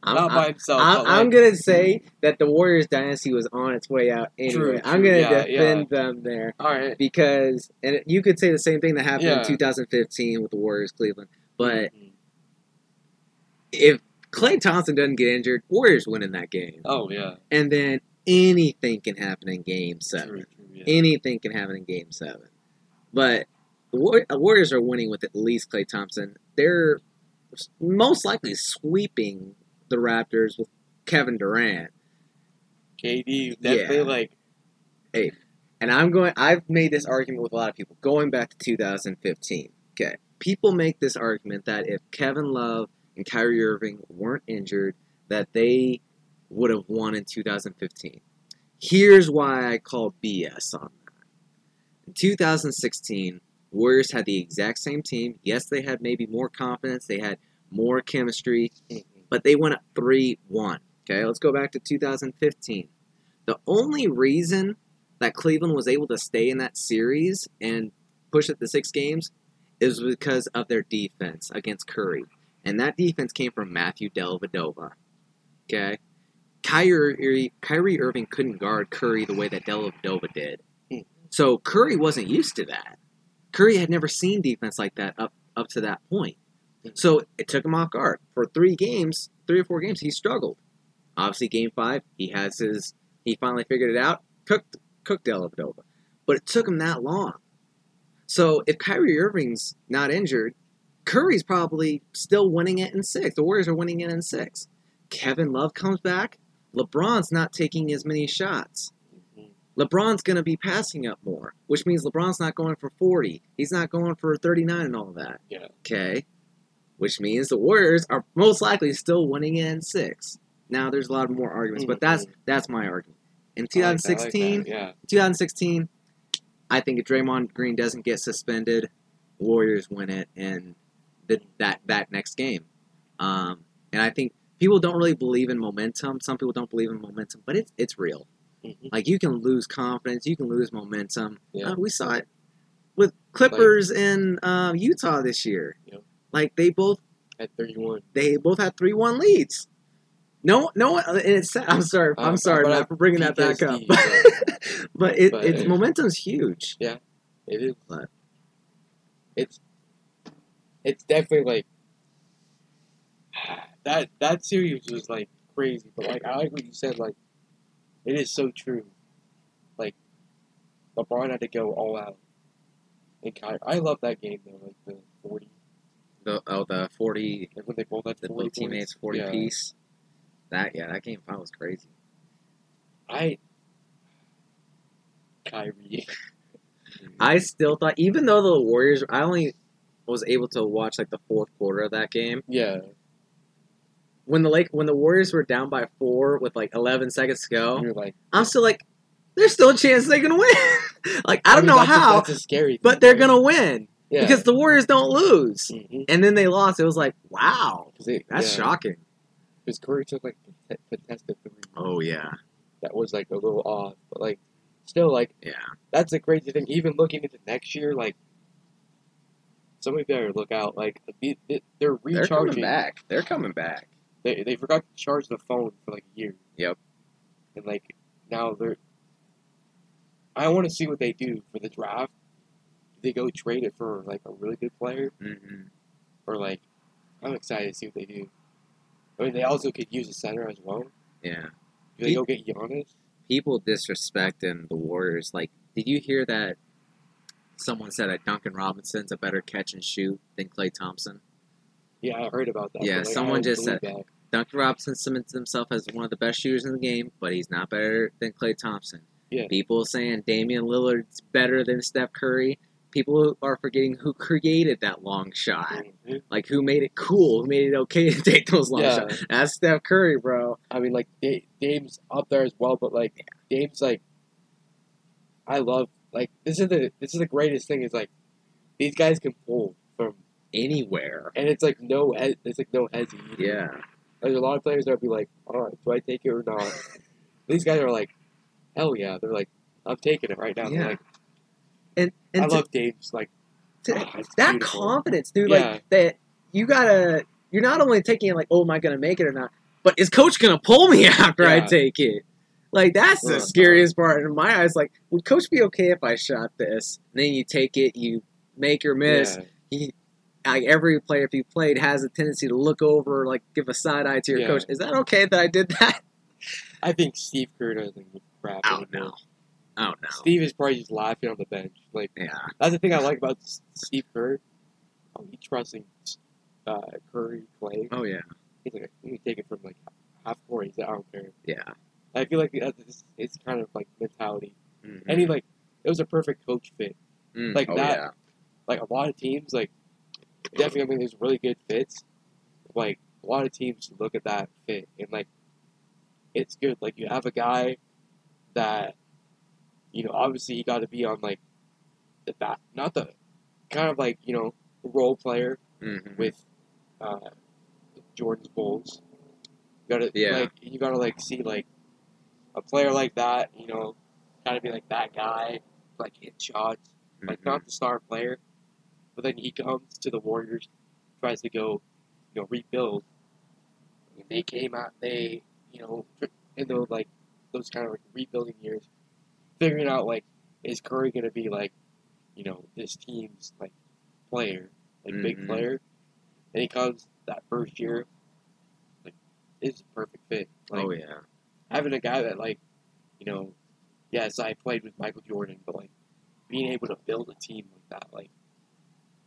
I'm, Not by I'm, himself. I'm, I'm gonna say that the Warriors dynasty was on its way out anyway. True, I'm gonna yeah, defend them there all right. because, and you could say the same thing that happened Yeah. in 2015 with the Warriors Cleveland. But Mhm. if Klay Thompson doesn't get injured, Warriors win in that game, oh yeah, and then anything can happen in Game Seven. true, yeah. anything can happen in Game Seven. But the uh, Warriors are winning with at least Klay Thompson. They're most likely sweeping the Raptors with Kevin Durant. KD definitely Yeah. like And I'm going. I've made this argument with a lot of people going back to 2015. Okay, people make this argument that if Kevin Love and Kyrie Irving weren't injured, that they would have won in 2015. Here's why I call BS on that. In 2016, Warriors had the exact same team. Yes, they had maybe more confidence. They had more chemistry, but they went up 3 1. Okay, let's go back to 2015. The only reason that Cleveland was able to stay in that series and push it to six games is because of their defense against Curry. And that defense came from Matthew Dellavedova. Okay? Kyrie, Kyrie Irving couldn't guard Curry the way that Dellavedova did. Hmm. So Curry wasn't used to that. Curry had never seen defense like that up, up to that point. So it took him off guard. For three games, three or four games, he struggled. Obviously, game five, he has his he finally figured it out, cooked cooked Dellavedova. But it took him that long. So if Kyrie Irving's not injured, Curry's probably still winning it in six. The Warriors are winning it in six. Kevin Love comes back. LeBron's not taking as many shots. Mhm. LeBron's going to be passing up more, which means LeBron's not going for 40. He's not going for 39 and all that. Yeah. Okay. Which means the Warriors are most likely still winning in six. Now there's a lot more arguments, but that's Mhm. that's my argument. In I like that, I like 2016, yeah. 2016, I think if Draymond Green doesn't get suspended, Warriors win it in the, that that next game. Um, and I think people don't really believe in momentum. Some people don't believe in momentum, but it's it's real. Mhm. Like you can lose confidence, you can lose momentum. Yeah. Uh, we saw it with Clippers in um, Utah this year. Yep. Like they both At 31. they both had three one leads. No, no and It's. I'm sorry. Uh, I'm sorry but Matt, I- for bringing that back up. PTSD, but it, But it's it- momentum's huge. Yeah, it is. But- It's it's definitely like that that series was like crazy, but like I like what you said, like it is so true. Like LeBron had to go all out. And Kyrie, I love that game though, like the forty, The oh the forty like when they both had the forty teammates forty Yeah. piece. That yeah, that game five was crazy. I Kyrie. I still thought even though the Warriors, I only was able to watch like the fourth quarter of that game. yeah, When the Lake when the Warriors were down by four with like eleven seconds to go, you're like I'm still like, there's still a chance they can win. like I don't mean, know that's a- how, that's a scary, thing, but they're right? gonna win yeah. because the Warriors don't lose. Mhm. And then they lost. It was like, wow, it- that's yeah. shocking. Because Curry took like a contested three. Oh yeah, That was like a little off, but like still like yeah. that's a crazy thing. Even looking into next year, like somebody better look out. Like the- the- they're recharging. They're coming back. They're coming back. they they forgot to charge the phone for like a year. Yep. And like now they're. I want to see what they do for the draft. They go trade it for like a really good player, hmm or like, I'm excited to see what they do. I mean, they also could use a center as well. Yeah. Do they go get Giannis? People disrespecting the Warriors. Like, did you hear that? Someone said that Duncan Robinson's a better catch and shoot than Klay Thompson. Yeah, I heard about that. Yeah, like, someone just said- that. Duncan Robinson cements himself as one of the best shooters in the game, but he's not better than Klay Thompson. Yeah. People saying Damian Lillard's better than Steph Curry. People are forgetting who created that long shot. Mhm. Like who made it cool, who made it okay to take those long Yeah. shots. That's Steph Curry, bro. I mean, like Da- Dame's up there as well, but like Dame's like, I love like this is the this is the greatest thing is like these guys can pull from Anywhere. and it's like no he- it's like no either. Yeah. There's a lot of players that'll be like, all right, do I take it or not? these guys are like, hell yeah, they're like, I'm taking it right now. They're Yeah. like, And and I to- love Dame's like to- oh, that beautiful. confidence, dude. Yeah. Like that you gotta you're not only taking it like, oh am I gonna make it or not, but is coach gonna pull me after I take it? Like that's the Uh-huh. scariest part in my eyes. Like, would coach be okay if I shot this? And then you take it, you make or miss. Yeah. He, like every player, if you played, has a tendency to look over, like give a side eye to your Yeah. coach. Is that okay that I did that? I think Steve Kerr doesn't give crap. Oh no, oh no. Steve is probably just laughing on the bench. Like Yeah, that's the thing I like about Steve Kerr. Oh, he trusting uh, Curry, Klay. oh yeah, He's like, me take it from like half court. He's like, I don't care. yeah. I feel like it's, it's kind of like mentality. Mhm. And he like it was a perfect coach fit. Mm, like oh, that- yeah. Like a lot of teams, like definitely, I mean, there's really good fits. Like a lot of teams look at that fit and like it's good. Like you have a guy that you know, obviously he got to be on like the bat, not the kind of like you know role player Mhm. with uh, Jordan's Bulls. You gotta Yeah. like you gotta like see like a player like that, you know, kind of be like that guy, like hit shots, like Mhm. not the star player, but then he comes to the Warriors, tries to go, you know, rebuild. And they came out, they, you know, in those like those kind of like rebuilding years, figuring out like is Curry gonna be like, you know, this team's like player, like big Mhm. player, and he comes that first year, like is a perfect fit. Like oh yeah, having a guy that like, you know, yes, I played with Michael Jordan, but like being able to build a team like that, like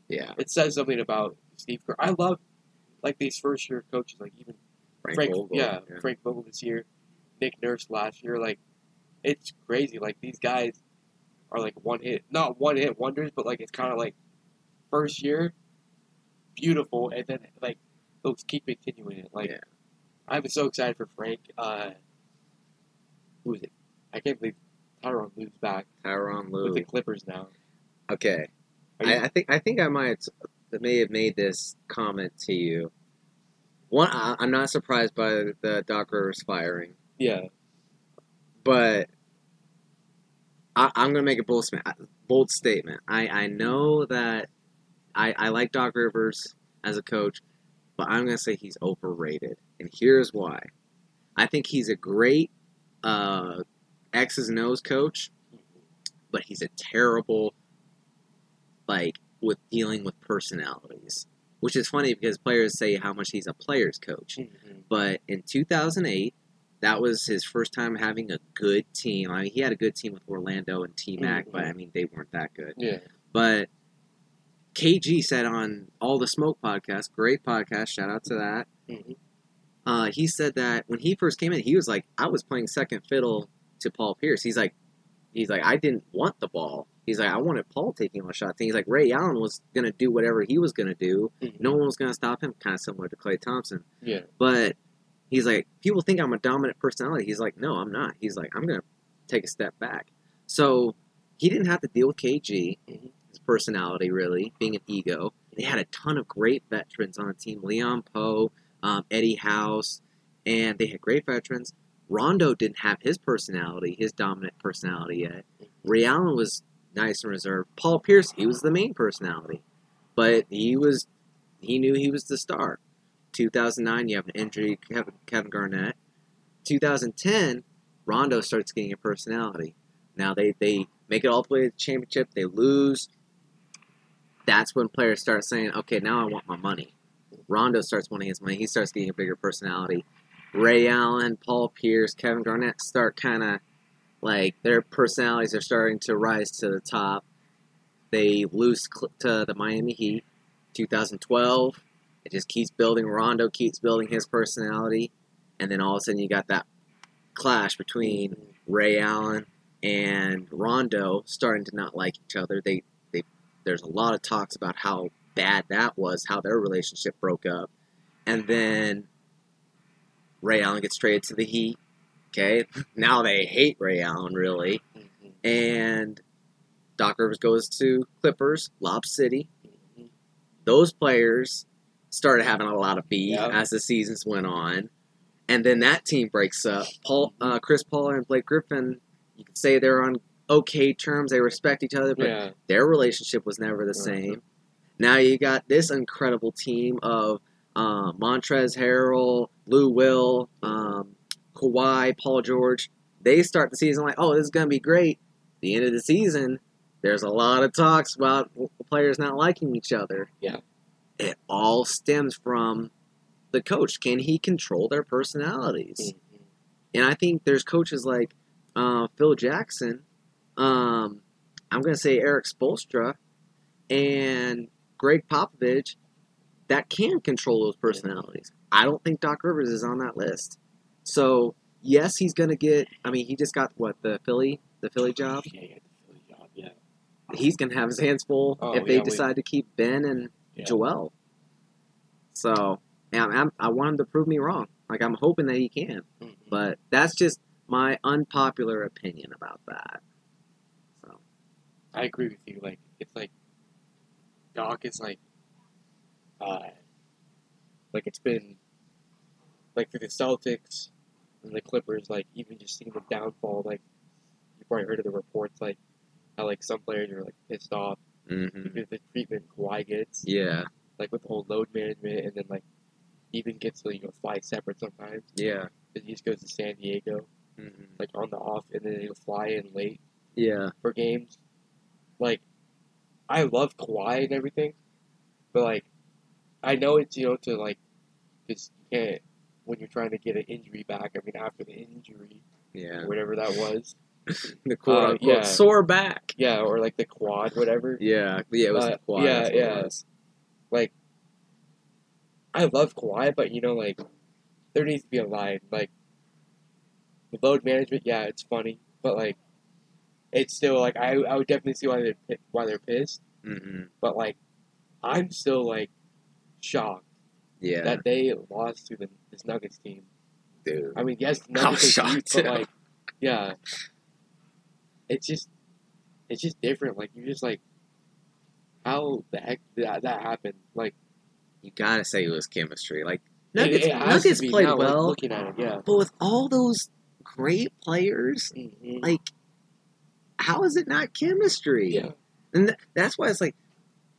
yeah. it says something about Steve Kerr. I love like these first year coaches, like even Frank, Frank, Vogel, yeah, Frank Vogel this year, Nick Nurse last year. Like, it's crazy. Like these guys are like one hit, not one hit wonders, but like it's kind of like first year, beautiful, and then like those keep continuing it. Like, Yeah. I'm so excited for Frank. Uh, who is it? I can't believe Tyronn moves back Tyronn with the Clippers now. Okay, Are you- I, I think I think I might may have made this comment to you. One, I, I'm not surprised by the Doc Rivers firing, yeah, but I, I'm gonna make a bold, sma- bold statement. I, I know that I, I like Doc Rivers as a coach, but I'm gonna say he's overrated, and here's why. I think he's a great uh, X's and O's coach, but he's a terrible like with dealing with personalities. Which is funny because players say how much he's a player's coach. Mhm. But in 2008, that was his first time having a good team. I mean, he had a good team with Orlando and T Mac, but I mean, they weren't that good. yeah, But KG said on All the Smoke podcast, great podcast, shout out to that. Mhm. Uh, he said that when he first came in, he was like, I was playing second fiddle to Paul Pierce. He's like, he's like, I didn't want the ball. He's like, I wanted Paul taking my shots. And he's like, Ray Allen was gonna do whatever he was gonna do. Mhm. No one was gonna stop him. Kind of similar to Klay Thompson. yeah, But he's like, people think I'm a dominant personality. He's like, no, I'm not. He's like, I'm gonna take a step back. So he didn't have to deal with KG, Mhm. his personality really being an ego. They had a ton of great veterans on the team: Leon Powe, um, Eddie House, and they had great veterans. Rondo didn't have his personality, his dominant personality yet. Ray Allen was nice and reserved. Paul Pierce, he was the main personality, but he was he knew he was the star. 2009, you have an injury, Kevin, Kevin Garnett. 2010, Rondo starts getting a personality. Now they, they make it all the way to the championship, they lose. That's when players start saying, okay, now I want my money. Rondo starts wanting his money. He starts getting a bigger personality. Ray Allen, Paul Pierce, Kevin Garnett start kind of like their personalities are starting to rise to the top. They lose to the Miami Heat. 2012, it just keeps building. Rondo keeps building his personality, and then all of a sudden you got that clash between Ray Allen and Rondo starting to not like each other. They they there's a lot of talks about how bad that was, how their relationship broke up, and then Ray Allen gets traded to the Heat. Okay, now they hate Ray Allen really, Mhm. and Doc Rivers goes to Clippers, Lob City. Mhm. Those players started having a lot of beef Yeah. as the seasons went on, and then that team breaks up. Paul, uh, Chris Paul, and Blake Griffin, you could say they're on okay terms. They respect each other, but Yeah. their relationship was never the Mhm. same. Now you got this incredible team of uh, Montrezl Harrell, Lou Will, um, Kawhi, Paul George. They start the season like, oh, this is going to be great. The end of the season, there's a lot of talks about players not liking each other. Yeah. It all stems from the coach. Can he control their personalities? Mhm. And I think there's coaches like uh, Phil Jackson, um, I'm going to say Erik Spoelstra, and Gregg Popovich that can control those personalities. I don't think Doc Rivers is on that list. So, yes, he's going to get, I mean, he just got what, the Philly, the Philly job? Yeah, yeah, the Philly job. Yeah. He's going to have his hands full Oh, if they yeah, we- decide to keep Ben and Yeah. Joel. So, yeah, I'm, I want him to prove me wrong. Like, I'm hoping that he can. Mhm. But that's just my unpopular opinion about that. So I agree with you. Like it's like Doc is like uh like it's been like for the Celtics and the Clippers, like even just seeing the downfall, like you probably heard of the reports like how like some players are like pissed off mhm. even the treatment Kawhi gets, yeah, like with the whole load management and then like even gets to you know fly separate sometimes yeah, because he just goes to San Diego mhm. like on the off and then he'll fly in late yeah, for games. Like, I love Kawhi and everything, but like, I know it's you know to like, because you can't when you're trying to get an injury back. I mean, after the injury, yeah. whatever that was, The quote Uh, yeah. sore back. yeah, or like the quad, whatever. Yeah, yeah. It was Uh, the quad. yeah, yeah. Like, I love Kawhi, but you know, like, there needs to be a line. Like, the load management, yeah, it's funny, but like, it's still like I I would definitely see why they're why they're pissed. Mhm. but like I'm still like shocked Yeah, that they lost to the this Nuggets team. dude. I mean, yes, I'm Nuggets deep, shocked, but like, yeah, it's just it's just different. Like you're just like, how the heck did that, that happen? Like You gotta say it was chemistry. Like Nuggets, it to Nuggets played now, like, well, looking at it, yeah. but with all those great players, Mhm. like, how is it not chemistry? Yeah, And th- that's why it's like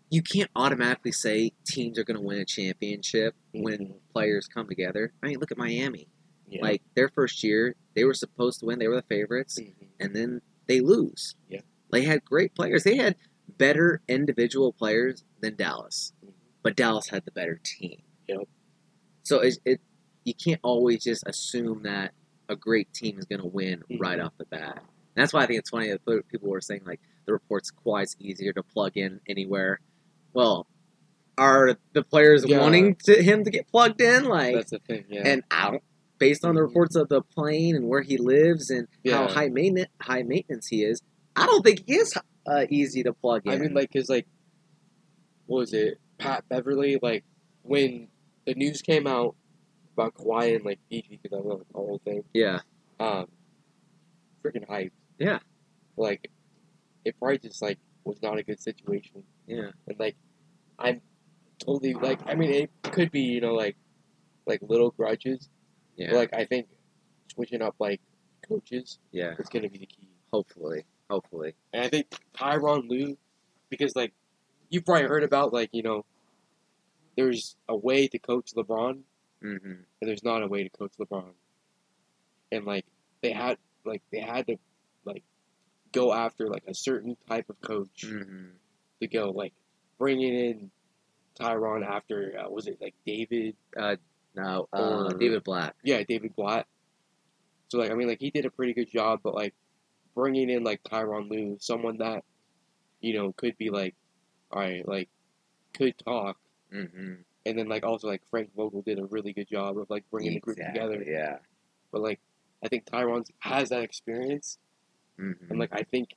you can't automatically say teams are going to win a championship when Mhm. players come together. I mean, look at Miami. yeah. Like their first year, they were supposed to win. They were the favorites, Mhm. and then they lose. Yeah. They had great players. They had better individual players than Dallas, Mhm. but Dallas had the better team. Yep. So it, it you can't always just assume that a great team is going to win Mhm. right off the bat. That's why I think it's funny that people were saying like the reports Kawhi's easier to plug in anywhere. Well, are the players Yeah. wanting to, him to get plugged in? Like, That's the thing. Yeah, and I don't, based on the Mhm. reports of the plane and where he lives and how high maintenance high maintenance he is, I don't think he is uh, easy to plug in. I mean, like, cause like, what was it? Pat Beverley, like, when the news came out about Kawhi and like Fiji, because I love the whole thing. yeah, Um, freaking hype. Yeah. Like, it probably just like was not a good situation, yeah, and like, I'm totally like, I mean, it could be you know like, like little grudges. yeah, But, like, I think switching up like coaches yeah. is gonna be the key. Hopefully, hopefully, And I think Tyronn Lue, because like you've probably heard about like you know there's a way to coach LeBron Mm-hmm. and there's not a way to coach LeBron. And like they had like they had to go after like a certain type of coach Mm-hmm. to go like bringing in Tyronn after uh, was it like David No, uh, Or- David Black. yeah David Blatt. So like I mean like he did a pretty good job, but like bringing in like Tyronn Lue, someone that you know could be like all right like could talk, Mm-hmm. and then like also like Frank Vogel did a really good job of like bringing the group together. Yeah. But like I think Tyronn has that experience. Mm-hmm. And like I think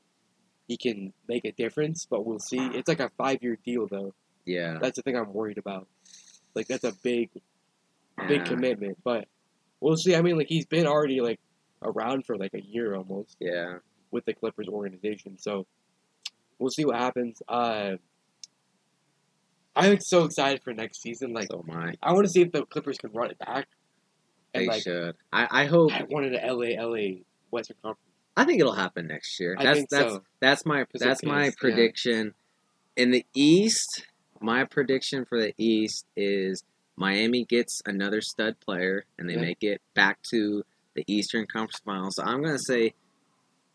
he can make a difference, but we'll see. It's like a five year deal though. yeah. That's the thing I'm worried about. Like that's a big big Yeah. commitment. But we'll see. I mean like he's been already like around for like a year almost Yeah. with the Clippers organization. So we'll see what happens. Uh I'm so excited for next season. Like so am I. I want to see if the Clippers can run it back. And They like should. I, I hope. I wanted a LA LA Western Conference. I think it'll happen next year. I That's think that's so. that's my that's my is, yeah. prediction. In the East, my prediction for the East is Miami gets another stud player and they Yeah. make it back to the Eastern Conference Finals. So I'm gonna say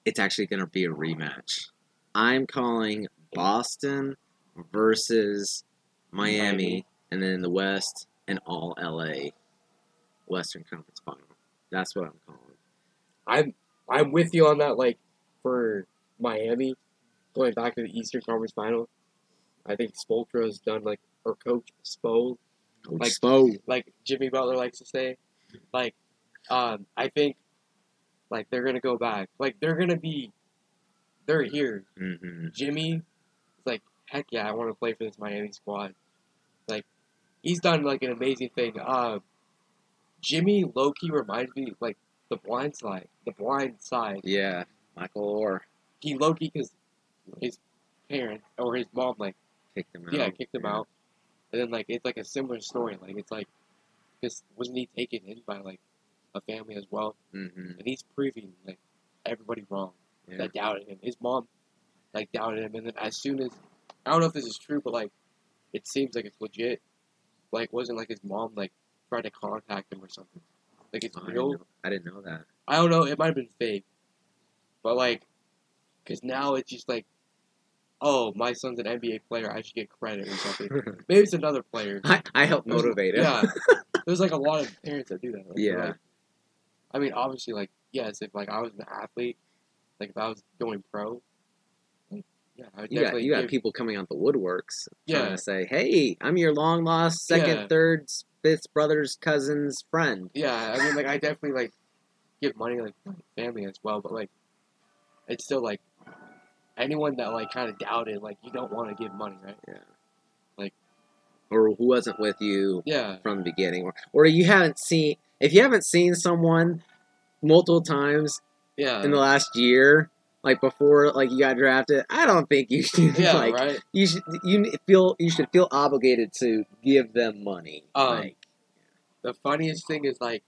it's actually gonna be a rematch. I'm calling Boston versus Miami, Miami. and then in the West an all LA Western Conference Final. That's what I'm calling. I'm I'm with you on that. Like for Miami, going back to the Eastern Conference Final, I think Spoelstra has done like or Coach Spo, Coach Like- Spo. like Jimmy Butler likes to say, like um, I think like they're gonna go back. Like they're gonna be, they're here. hmm Jimmy is like heck yeah, I want to play for this Miami squad. Like he's done like an amazing thing. Uh, Jimmy Loki reminds me like the blind side, the blind side. Yeah, Michael Oher he Loki because his parents or his mom like kicked him out. yeah kicked him out, and then like it's like a similar story. Like it's like because wasn't he taken in by like a family as well, Mm-hmm. and he's proving like everybody wrong Yeah. that doubted him. His mom like doubted him, and then as soon as I don't know if this is true, but like it seems like it's legit. Like wasn't like his mom like tried to contact him or something. Like it's Oh, I, didn't real. know, I didn't know that. I don't know. It might have been fake, but like, because now it's just like, oh, my son's an NBA player. I should get credit or something. Maybe it's another player. I, I helped There's- motivate him. Yeah, there's like a lot of parents that do that. Like, Yeah. like- I mean, obviously, like yes, if like I was an athlete, like if I was going pro, yeah, You got you got give- people coming out the woodworks trying Yeah. to say, "Hey, I'm your long lost second, Yeah. third, fifth brother's cousin's friend." Yeah, I mean, like I definitely like give money like my family as well, but like it's still like anyone that like kind of doubted, like you don't want to give money, right? Yeah. Like, or who wasn't with you Yeah, from the beginning, or or you haven't seen if you haven't seen someone multiple times yeah, in the last year, like before, like you got drafted. I don't think you should yeah, like right. you should you feel you should feel obligated to give them money. Um, like, The funniest thing is like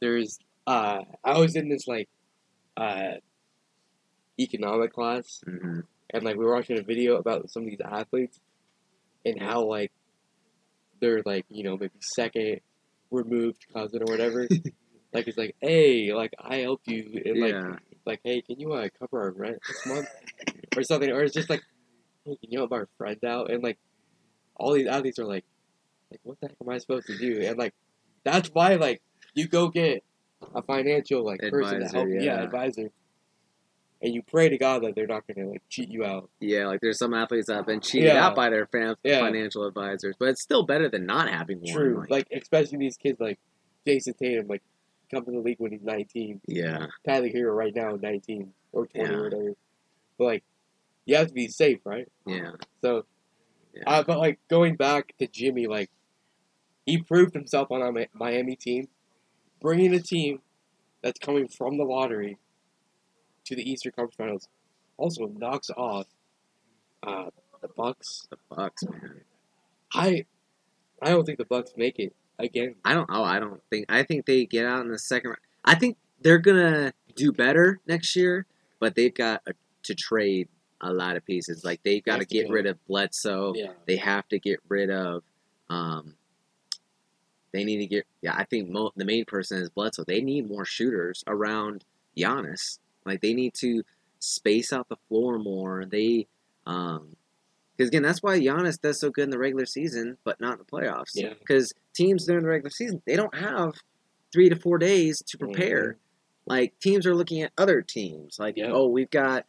there's uh I was in this like uh economic class mhm. and like we were watching a video about some of these athletes and how like they're like you know maybe second removed cousin or whatever like it's like hey like I helped you and Yeah. like hey can you uh, cover our rent this month or something or it's just like hey can you help our friend out and like all these athletes are like like what the heck am I supposed to do and like that's why like you go get a financial like person to Advisor, help you yeah yeah. advisor and you pray to God that they're not gonna like cheat you out Yeah, like there's some athletes that have been cheated Yeah. out by their fam- Yeah. financial advisors, but it's still better than not having one. True. Like, Like, especially these kids like Jayson Tatum, like come to the league when he's nineteen. yeah, Tyler Herro right now, nineteen or twenty Yeah. or whatever. But like, you have to be safe, right? yeah, So, yeah. uh, but like going back to Jimmy, like he proved himself on a Miami team, bringing a team that's coming from the lottery to the Eastern Conference Finals. Also knocks off uh, the Bucks. the Bucks, man. I, I don't think the Bucks make it again. I don't. Oh, I don't think. I think they get out in the second round. I think they're gonna do better next year, but they've got a, to trade a lot of pieces. Like they've got to to get rid of Bledsoe. Yeah. They have to get rid of Um, they need to get. Yeah, I think mo- the main person is Bledsoe. They need more shooters around Giannis. Like they need to space out the floor more. They, um, because again, that's why Giannis does so good in the regular season, but not in the playoffs. Yeah. Because teams during the regular season, they don't have three to four days to prepare. Like teams are looking at other teams. Like, Yeah. oh, we've got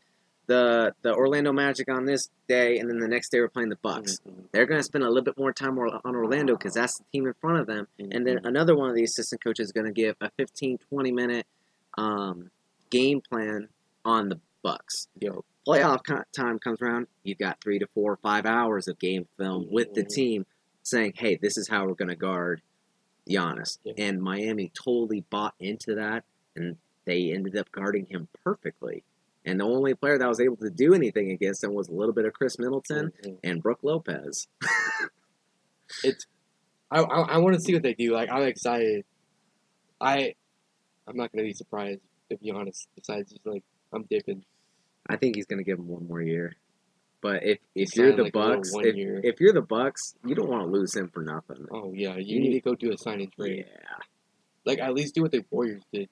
the the Orlando Magic on this day, and then the next day we're playing the Bucks. Mhm. They're going to spend a little bit more time on Orlando because that's the team in front of them. And then Mhm. another one of the assistant coaches is going to give a 15, 20 minute um, game plan on the Bucks. Yo, Playoff time comes around, you've got three to four or five hours of game film with the Mhm. team saying, hey, this is how we're going to guard Giannis. Yeah. And Miami totally bought into that, and they ended up guarding him perfectly. And the only player that was able to do anything against him was a little bit of Khris Middleton Mhm. and Brook Lopez. it's I I, I want to see what they do. Like I'm excited. I I'm not gonna be surprised to be honest. Besides, just like I'm dipping. I think he's gonna give him one more year. But if if Sign, you're the like, Bucks, if, year. if you're the Bucks, you don't want to lose him for nothing. Oh yeah, you You need need- to go do a sign and trade. Yeah. Like at least do what the Warriors did.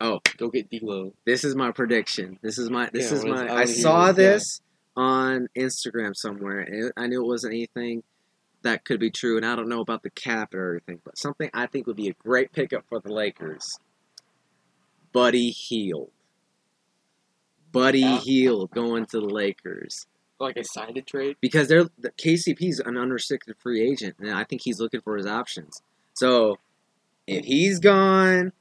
Oh. go get D'Lo. This is my prediction. This is my this Yeah, is I my I saw this, yeah. on Instagram somewhere and I knew it wasn't anything that could be true and I don't know about the cap or everything, but something I think would be a great pickup for the Lakers. Buddy Hield. Buddy Yeah. Hield going to the Lakers. Like a signed and trade. because they're the KCP's an unrestricted free agent, and I think he's looking for his options. So if he's gone,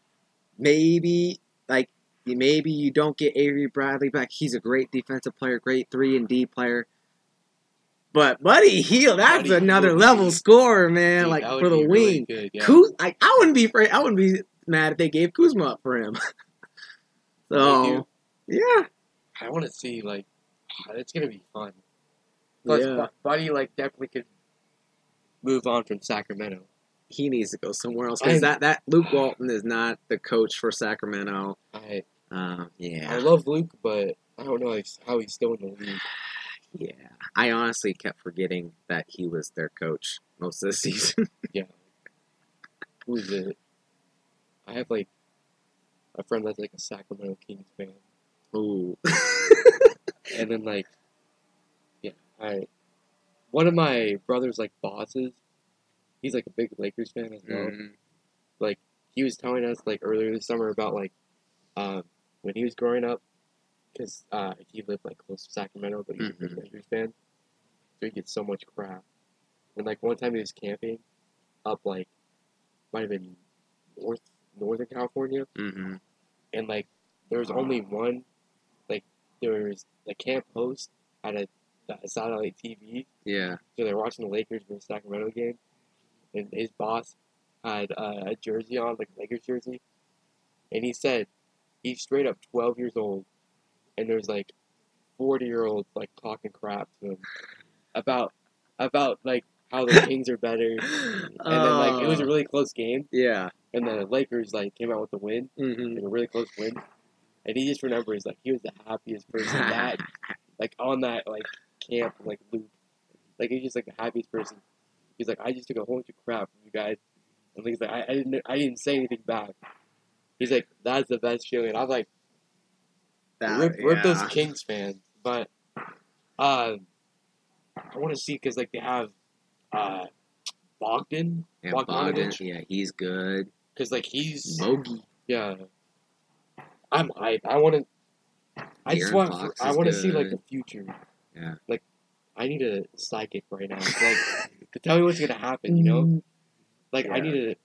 maybe like maybe you don't get Avery Bradley back. He's a great defensive player, great three and D player. But Buddy Hield, that's Buddy another level scorer, man. Dude, like for the be really wing, good, yeah. Kuz, like I wouldn't be afraid. I wouldn't be mad if they gave Kuzma up for him. So yeah, I want to see like it's gonna be fun. Plus, Yeah. Buddy like definitely could move on from Sacramento. he needs to go somewhere else because that that Luke Walton is not the coach for Sacramento. I Um, yeah, I love Luke, but I don't know how he's still in the league. yeah. I honestly kept forgetting that he was their coach most of the season. Yeah. Who's it? I have like a friend that's like a Sacramento Kings fan, Ooh, and then like, yeah, I one of my brother's like bosses. He's like a big Lakers fan as well. Mhm. he was telling us like earlier this summer about like um, when he was growing up because uh, he lived like close to Sacramento, but he's a big Mhm. Lakers fan, so he gets so much crap. And like one time he was camping up like might have been north Northern California, Mhm. and like there was only one like there was the camp host had a, a satellite TV, Yeah. so they were watching the Lakers versus Sacramento game, and his boss had uh, a jersey on, like a Lakers jersey, and he said he's straight up twelve years old, and there's like forty year olds like talking crap to him about about like how the Kings are better, and then like it was a Oh. really close game, yeah. and the Lakers like came out with the win, hmm like a really close win, and he just remembers like he was the happiest person that like on that like camp like loop. Like he's just like the happiest person. He's like, I just took a whole bunch of crap from you guys. And he's like, I, I didn't I didn't say anything back. He's like, that's the best feeling. I'm like, That- rip, rip those. Kings fans. But uh, I want to see because like they have uh, Bogdan Yeah. Bogdan, yeah, he's good. because like he's Bogey. yeah. I'm hype. I want to. I just want. Fox I want to see like the future. Yeah. Like, I need a psychic right now. Like, to tell me what's gonna happen. You know. Like I need to.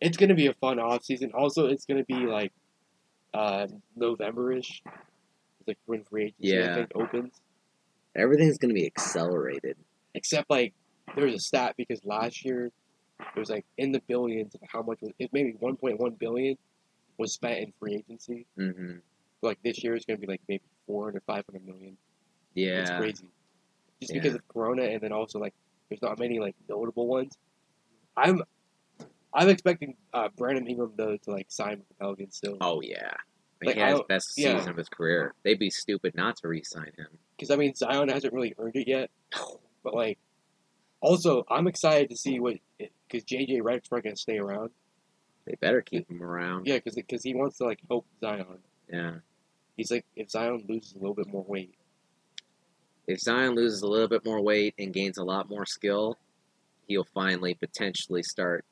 It's gonna be a fun off season. Also, it's gonna be like, uh, November-ish. It's like when free agency I Yeah. think opens. Everything's gonna be accelerated. Except like there was a stat because last year it was like in the billions of how much was it maybe 1.1 billion was spent in free agency. hmm Like this year is gonna be like maybe 400 500 million. It's Yeah. crazy. Just Yeah. because of Corona and then also like there's not many like notable ones. I'm I'm expecting uh, Brandon Ingram though to like sign with the Pelicans still. Oh yeah. Like, he has best yeah. season of his career. They'd be stupid not to re-sign him. Because I mean Zion hasn't really earned it yet, but like Also, I'm excited to see what because JJ Redick's probably gonna stay around. They better keep him around. Yeah, because because he wants to like help Zion. Yeah. He's like if Zion loses a little bit more weight. If Zion loses a little bit more weight and gains a lot more skill, he'll finally potentially start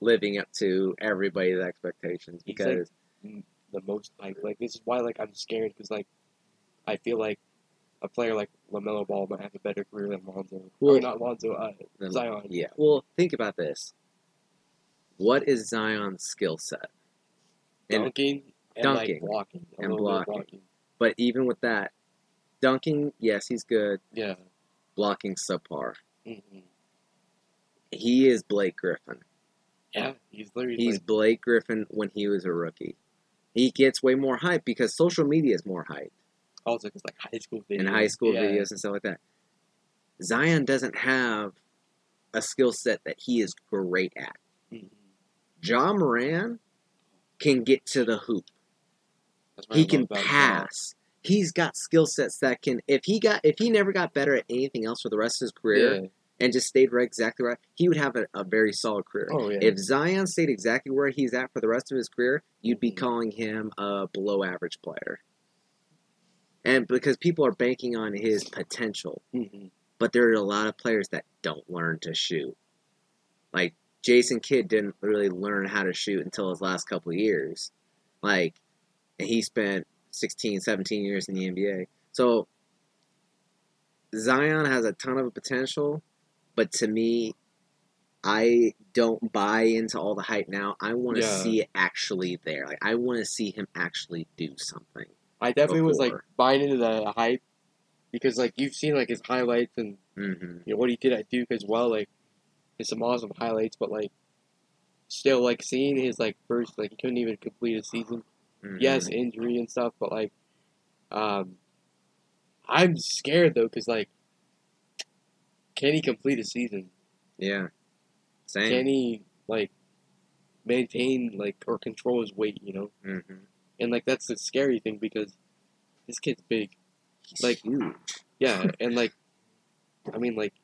living up to everybody's expectations because The most like like this is why like I'm scared because like I feel like a player like LaMelo Ball might have a better career than Lonzo. Well- or not Lonzo, uh, Zion. Yeah. Well, think about this. What is Zion's skill set? And dunking and dunking like blocking and of blocking. but even with that, dunking, yes, he's good. Yeah. Blocking subpar. hmm He is Blake Griffin. Yeah. He's literally He's like, Blake Griffin when he was a rookie. He gets way more hype because social media is more hype also because like high school videos and high school yeah. videos and stuff like that. Zion doesn't have a skill set that he is great at. Ja Morant can get to the hoop. That's what I He can pass. He's got skill sets that can if he got if he never got better at anything else for the rest of his career Yeah. and just stayed right exactly right, he would have a, a very solid career. Oh yeah. If Zion stayed exactly where he's at for the rest of his career, you'd be Mhm. calling him a below average player. And because people are banking on his potential, Mhm. but there are a lot of players that don't learn to shoot. Like Jason Kidd didn't really learn how to shoot until his last couple of years. Like and he spent 16, 17 years in the NBA. So Zion has a ton of potential, but to me, I don't buy into all the hype now. I want to Yeah. see it actually there. Like I want to see him actually do something. I definitely was like buying into the hype because like you've seen like his highlights and hmm you know what he did at Duke as well. Like, it's some awesome highlights, but like, still like seeing his like first like he couldn't even complete a season. Mm-hmm. Yes, injury and stuff, but like, um, I'm scared though because like, can he complete a season? Yeah. Same. Can he like maintain like or control his weight? You know, hmm and like that's the scary thing because this kid's big. He's Like- huge. Yeah, and like, I mean like.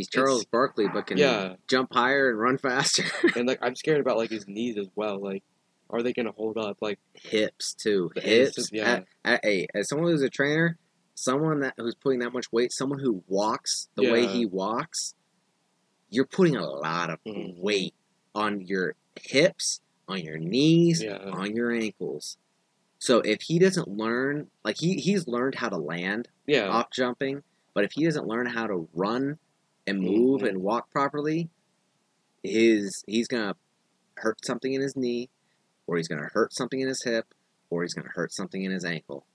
He's Charles Barkley, but can Yeah. jump higher and run faster. And like I'm scared about like his knees as well. Like, are they gonna hold up? Like, hips too. Hips. hips, yeah. A- a- hey, as someone who's a trainer, someone that who's putting that much weight, someone who walks the way he walks, you're putting a lot of Mhm. weight on your hips, on your knees, yeah, on your ankles. So if he doesn't learn, like he, he's learned how to land yeah, off jumping, but if he doesn't learn how to run and move Mhm. and walk properly, his he's gonna hurt something in his knee, or he's gonna hurt something in his hip, or he's gonna hurt something in his ankle.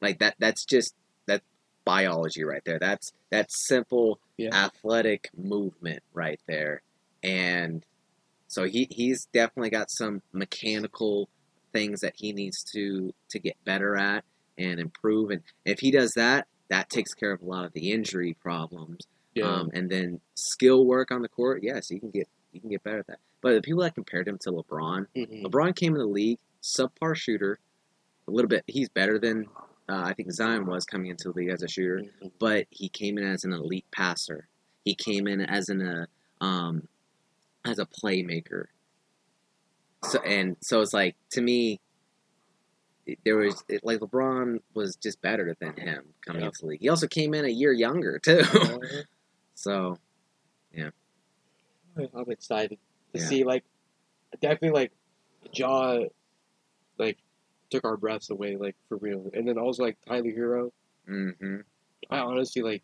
Like that that's just that biology right there. That's that's simple yeah. athletic movement right there. And so he, he's definitely got some mechanical things that he needs to to get better at and improve. And if he does that, that takes care of a lot of the injury problems. Yeah. Um, and then skill work on the court, yes, you can get you can get better at that. But the people that compared him to LeBron, Mhm. LeBron came in the league subpar shooter, a little bit. He's better than uh, I think Zion was coming into the league as a shooter Mhm. but he came in as an elite passer. He came in as an uh, um, as a playmaker. So and so it's like to me, there was it, like LeBron was just better than him coming Yeah. into the league. He also came in a year younger too. Uh, yeah. I'm excited to Yeah. see like definitely like Ja like took our breaths away like for real, and then also like Tyler Herro. hmm I honestly like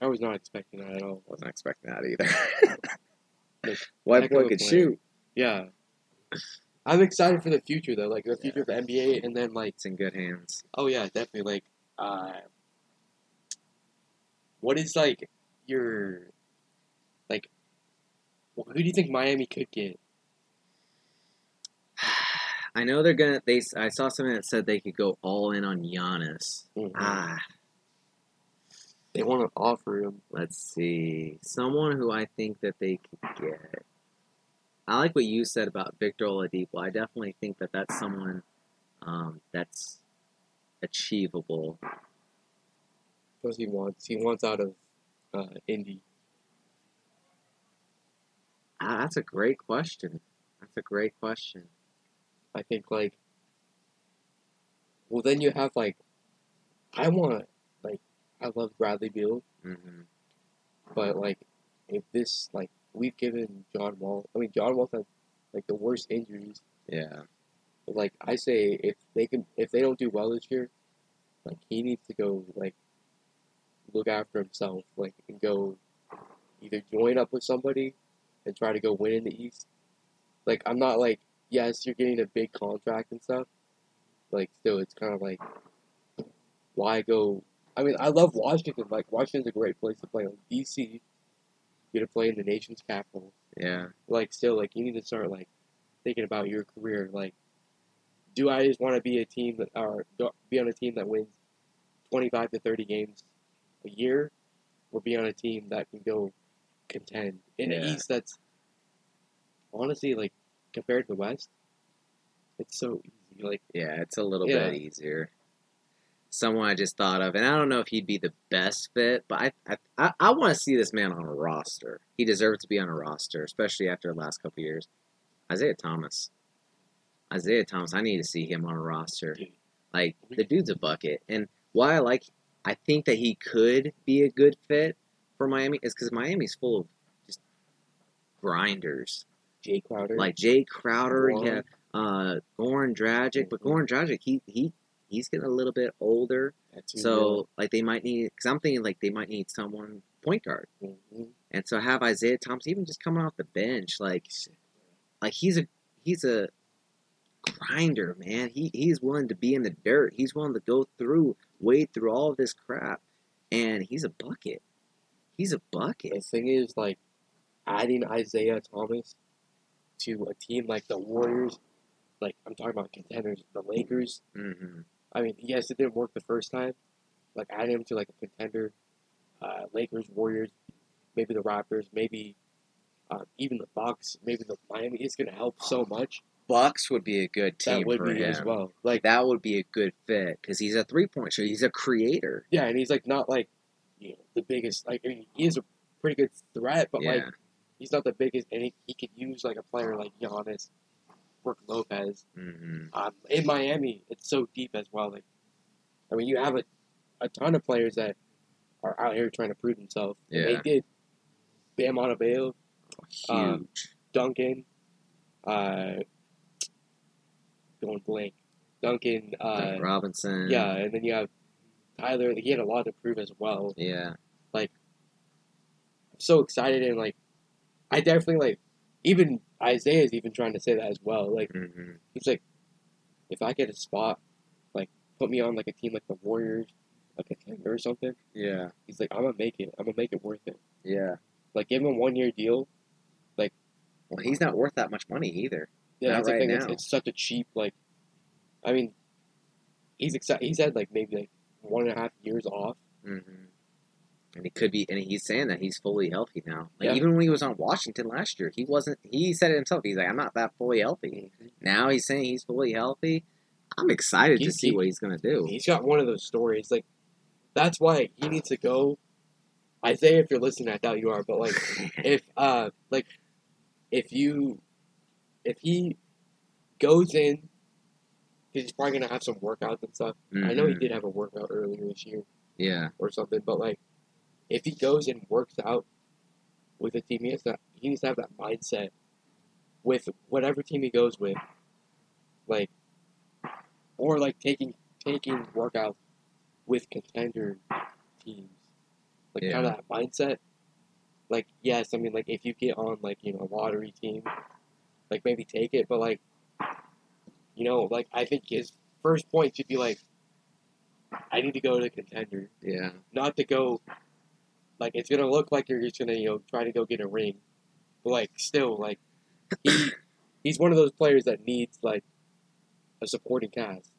I was not expecting that at all. I wasn't expecting that either. Like, White boy could shoot. Yeah, I'm excited for the future though, like the future of the NBA, and then like It's in good hands. oh yeah, definitely like uh, what is like your like who do you think Miami could get? I know they're gonna. They I saw something that said they could go all in on Giannis. Ah, They want to offer him. Let's see. Someone who I think that they could get. I like what you said about Victor Oladipo. I definitely think that that's someone um, that's achievable. Because he wants he wants out of uh, Indy? Ah, that's a great question. That's a great question. I think like, well, then you have like, I want like, I love Bradley Beal, hmm but like, if this like we've given John Wall, I mean John Wall had like the worst injuries. Yeah. Like I say, if they can, if they don't do well this year, like he needs to go like look after himself, like and go either join up with somebody and try to go win in the East. Like I'm not like yes, you're getting a big contract and stuff. Like still, it's kind of like why go? I mean, I love Washington. Like Washington's a great place to play. Like DC, you get to play in the nation's capital Yeah. like still like you need to start like thinking about your career like do i just want to be a team that or be on a team that wins 25 to 30 games a year or be on a team that can go contend in the east that's honestly like compared to the west it's so easy like Yeah, it's a little Yeah. bit easier. Someone I just thought of, and I don't know if he'd be the best fit, but I I, I, I want to see this man on a roster. He deserves to be on a roster, especially after the last couple years. Isaiah Thomas. Isaiah Thomas, I need to see him on a roster. Like the dude's a bucket, and why I like, I think that he could be a good fit for Miami is because Miami's full of just grinders. jay crowder Like Jay Crowder, you have uh, Goran Dragic, but Mhm. Goran Dragic, he he he's getting a little bit older, so like they might need. Because I'm thinking like they might need someone point guard, yeah. Mhm. and so have Isaiah Thomas even just coming off the bench, like like he's a he's a grinder, man. He he's willing to be in the dirt. He's willing to go through, wade through all of this crap, and he's a bucket. He's a bucket. the thing is like adding isaiah thomas to a team like the warriors like i'm talking about contenders the lakers hmm I mean, yes, it didn't work the first time. Like adding him to like a contender, uh, Lakers, Warriors, maybe the Raptors, maybe uh, even the Bucks, maybe the Miami. It's gonna help so much. Bucks would be a good team that would for be him. as well. Like that would be a good fit because he's a three point shooter. He's a creator. yeah, and he's like not like you know the biggest. Like I mean, he is a pretty good threat, but yeah, like he's not the biggest, and he, he could use like a player like Giannis, Brook Lopez. hmm Um, in Miami, it's so deep as well. Like, I mean, you have a, a ton of players that are out here trying to prove themselves. And Yeah. they did. Bam Adebayo, huge. Um, Duncan, uh, going blank. Duncan, uh, Like Robinson. yeah, and then you have Tyler. He had a lot to prove as well. yeah, Like, I'm so excited and like, I definitely like. Even Isaiah is even trying to say that as well. Like hmm he's like, if I get a spot, like put me on like a team like the Warriors, like a contender or something. yeah, He's like, I'm gonna make it. I'm gonna make it worth it. yeah. Like give him a one year deal. Like, well, he's not worth that much money either. Yeah, Not that's the right thing. It's, now. it's such a cheap like. I mean, he's exci- He's had like maybe like one and a half years off. hmm And he could be, and he's saying that he's fully healthy now. Like Yeah. even when he was on Washington last year, he wasn't. He said it himself. He's like, I'm not that fully healthy. Now he's saying he's fully healthy. I'm excited to see he- what he's gonna do. He's got one of those stories. Like, that's why he needs to go. Isaiah, if you're listening, I doubt you are, but like, if uh, like, if you, if he goes in, because he's probably gonna have some workouts and stuff. I know he Mhm. did have a workout earlier this year Yeah, or something, but like, if he goes and works out with a team, he has to, he needs to have that mindset with whatever team he goes with, like, or like taking taking workouts with contender teams, like Yeah. kind of that mindset. Like yes, I mean like if you get on like you know a lottery team, like maybe take it, but like, you know, like I think his first point should be like, I need to go to contender yeah, not to go like it's gonna look like you're just gonna you know try to go get a ring, but like still like he he's one of those players that needs like a supporting cast.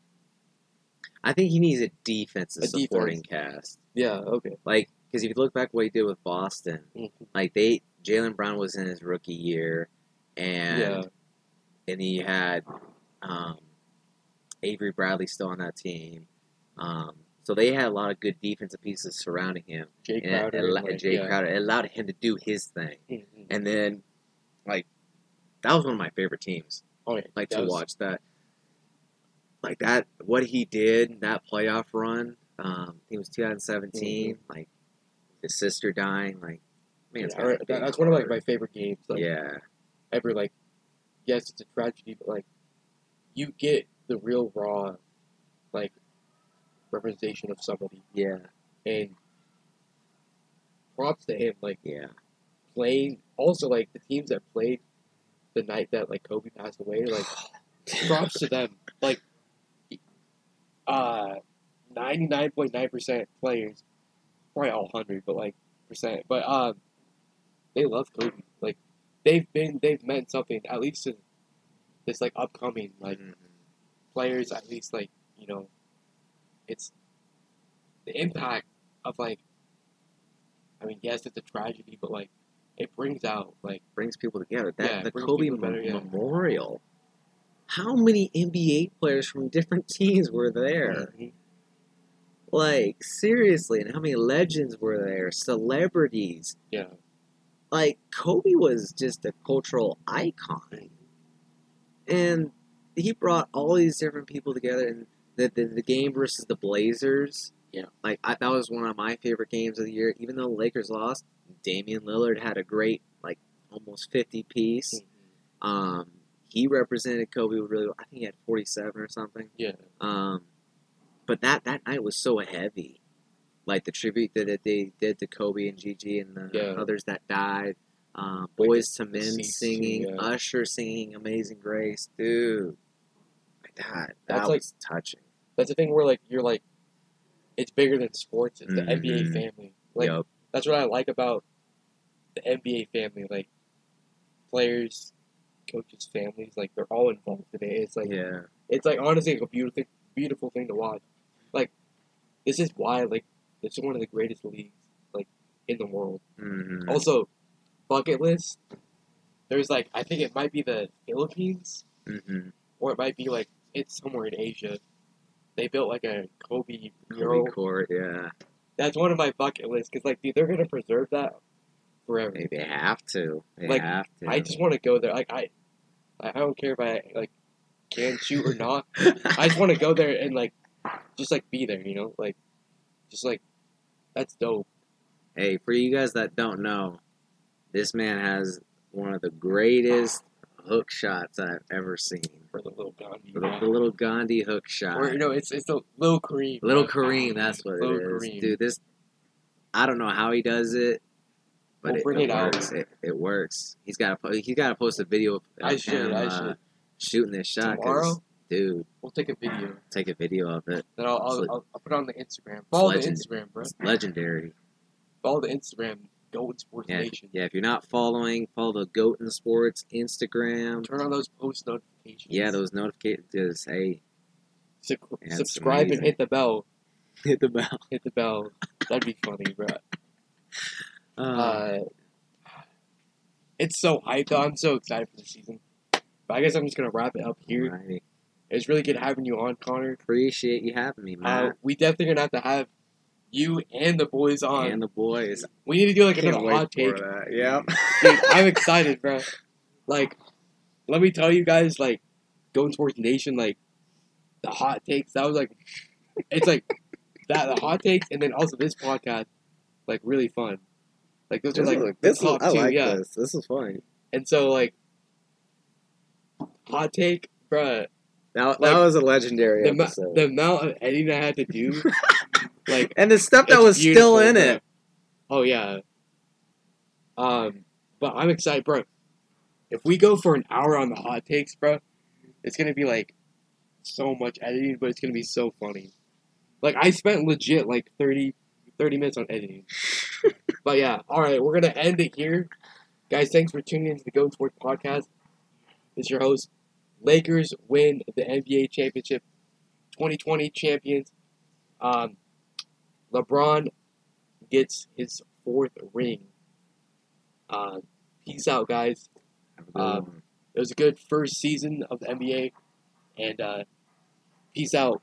I think he needs a defensive A supporting cast. Yeah. Okay. Like, because if you look back what he did with Boston, Mhm. like they Jaylen Brown was in his rookie year, and Yeah. and he had um, Avery Bradley still on that team. Um, So they had a lot of good defensive pieces surrounding him. Jay And Crowder, it, and, allo- like, Jay yeah. Crowder. It allowed him to do his thing. Mhm. And then, like, that was one of my favorite teams. Oh yeah, Like that to was- watch that. Like that, what he did that playoff run. Um, it was 2017. Like his sister dying. Like, man, Mm-hmm. Yeah, that- that's one of like my favorite games. Like, yeah, ever like yes it's a tragedy but like you get the real raw like representation of somebody. Yeah, and props to him like yeah. playing also like the teams that played the night that like Kobe passed away like props to them. Like uh 99.9% players probably all 100 but like percent but um they love Kobe. Like they've been they've meant something at least to this like upcoming like Mhm. players at least like you know it's the impact of like I mean yes it's a tragedy but like it brings out like brings people together. That Yeah, the Kobe together, yeah. Memorial. How many NBA players from different teams were there? Like seriously, and how many legends were there? Celebrities. yeah Like Kobe was just a cultural icon, and he brought all these different people together. And the the, the game versus the Blazers. Yeah. like I, that was one of my favorite games of the year. Even though the Lakers lost, Damian Lillard had a great like almost fifty piece. Um, he represented Kobe really. well. I think he had forty seven or something. yeah Um, but that that night was so heavy, like the tribute that, that they did to Kobe and Gigi and the Yeah. others that died. Um, Boyz II Men singing, yeah. Usher singing "Amazing Grace," dude. Like that, that That's like- touching. that's the thing where like you're like it's bigger than sports it's the Mhm. NBA family like Yup. that's what I like about the NBA family like players coaches families like they're all involved in it it's like yeah, it's like honestly like a beautiful beautiful thing to watch. Like this is why like it's one of the greatest leagues like in the world. hmm Also, bucket list. There's like I think it might be the Philippines hmm or it might be like it's somewhere in Asia. They built like a Kobe Kobe mural. Court, yeah. That's one of my bucket lists because like dude, they're gonna preserve that forever. They, have to. They Like, have to. I just want to go there. Like I, I I don't care if I like can shoot or not. I just want to go there and like, just like be there, you know, like, just like, that's dope. Hey, for you guys that don't know, this man has one of the greatest hook shots I've ever seen. For the little Gandhi, The, the little Gandhi hook shot. or you know, it's it's the little Kareem, Little. Kareem, that's what Little it is. Kareem. Dude, this I don't know how he does it, but We'll it, bring it it works. It, it works. He's got to he's got to post a video of I him, should, I uh, shooting this shot Tomorrow? Dude, We'll take a video. take a video of it. Then I'll I'll, I'll, I'll put it on the Instagram. Follow the legend- Instagram, bro. It's legendary. Follow the Instagram. Goaten Sports Yeah, Nation. yeah. If you're not following, follow the Goaten Sports Instagram. Turn on those post notifications. Yeah, those notifications. Hey, Yeah, it's subscribe and amazing. hit the bell. hit the bell. Hit the bell. That'd be funny, bro. Uh, Uh, it's so hyped. Though. I'm so excited for the season. But I guess I'm just gonna wrap it up here. alrighty. It's really good having you on, Connor. Appreciate you having me, Uh, we definitely gonna have to have you and the boys on. and the boys. we need to do like Can't another hot take. for that. Yep. Dude, I'm excited, bro. Like, let me tell you guys, like, Goaten Sports Nation, like, the hot takes. That was like, it's like that the hot takes, and then also this podcast, like, really fun. Like those are like is- this is- top I two, like yeah. this. This is fun. And so like, hot take, bruh. That, Like, that was a legendary The, episode. the amount of editing I had to do, like, and the stuff that was still in bruh. it. Oh yeah. Um, but I'm excited, bro. If we go for an hour on the hot takes, bro, it's gonna be like so much editing, but it's gonna be so funny. Like I spent legit like 30, 30 minutes on editing. but yeah, all right, we're gonna end it here, guys. Thanks for tuning into the Goaten Sports Podcast. It's your host. Lakers win the NBA championship, 2020 champions. Um, LeBron gets his fourth ring. Uh, peace out, guys. Have a good Um. It was a good first season of the NBA, and uh, peace out.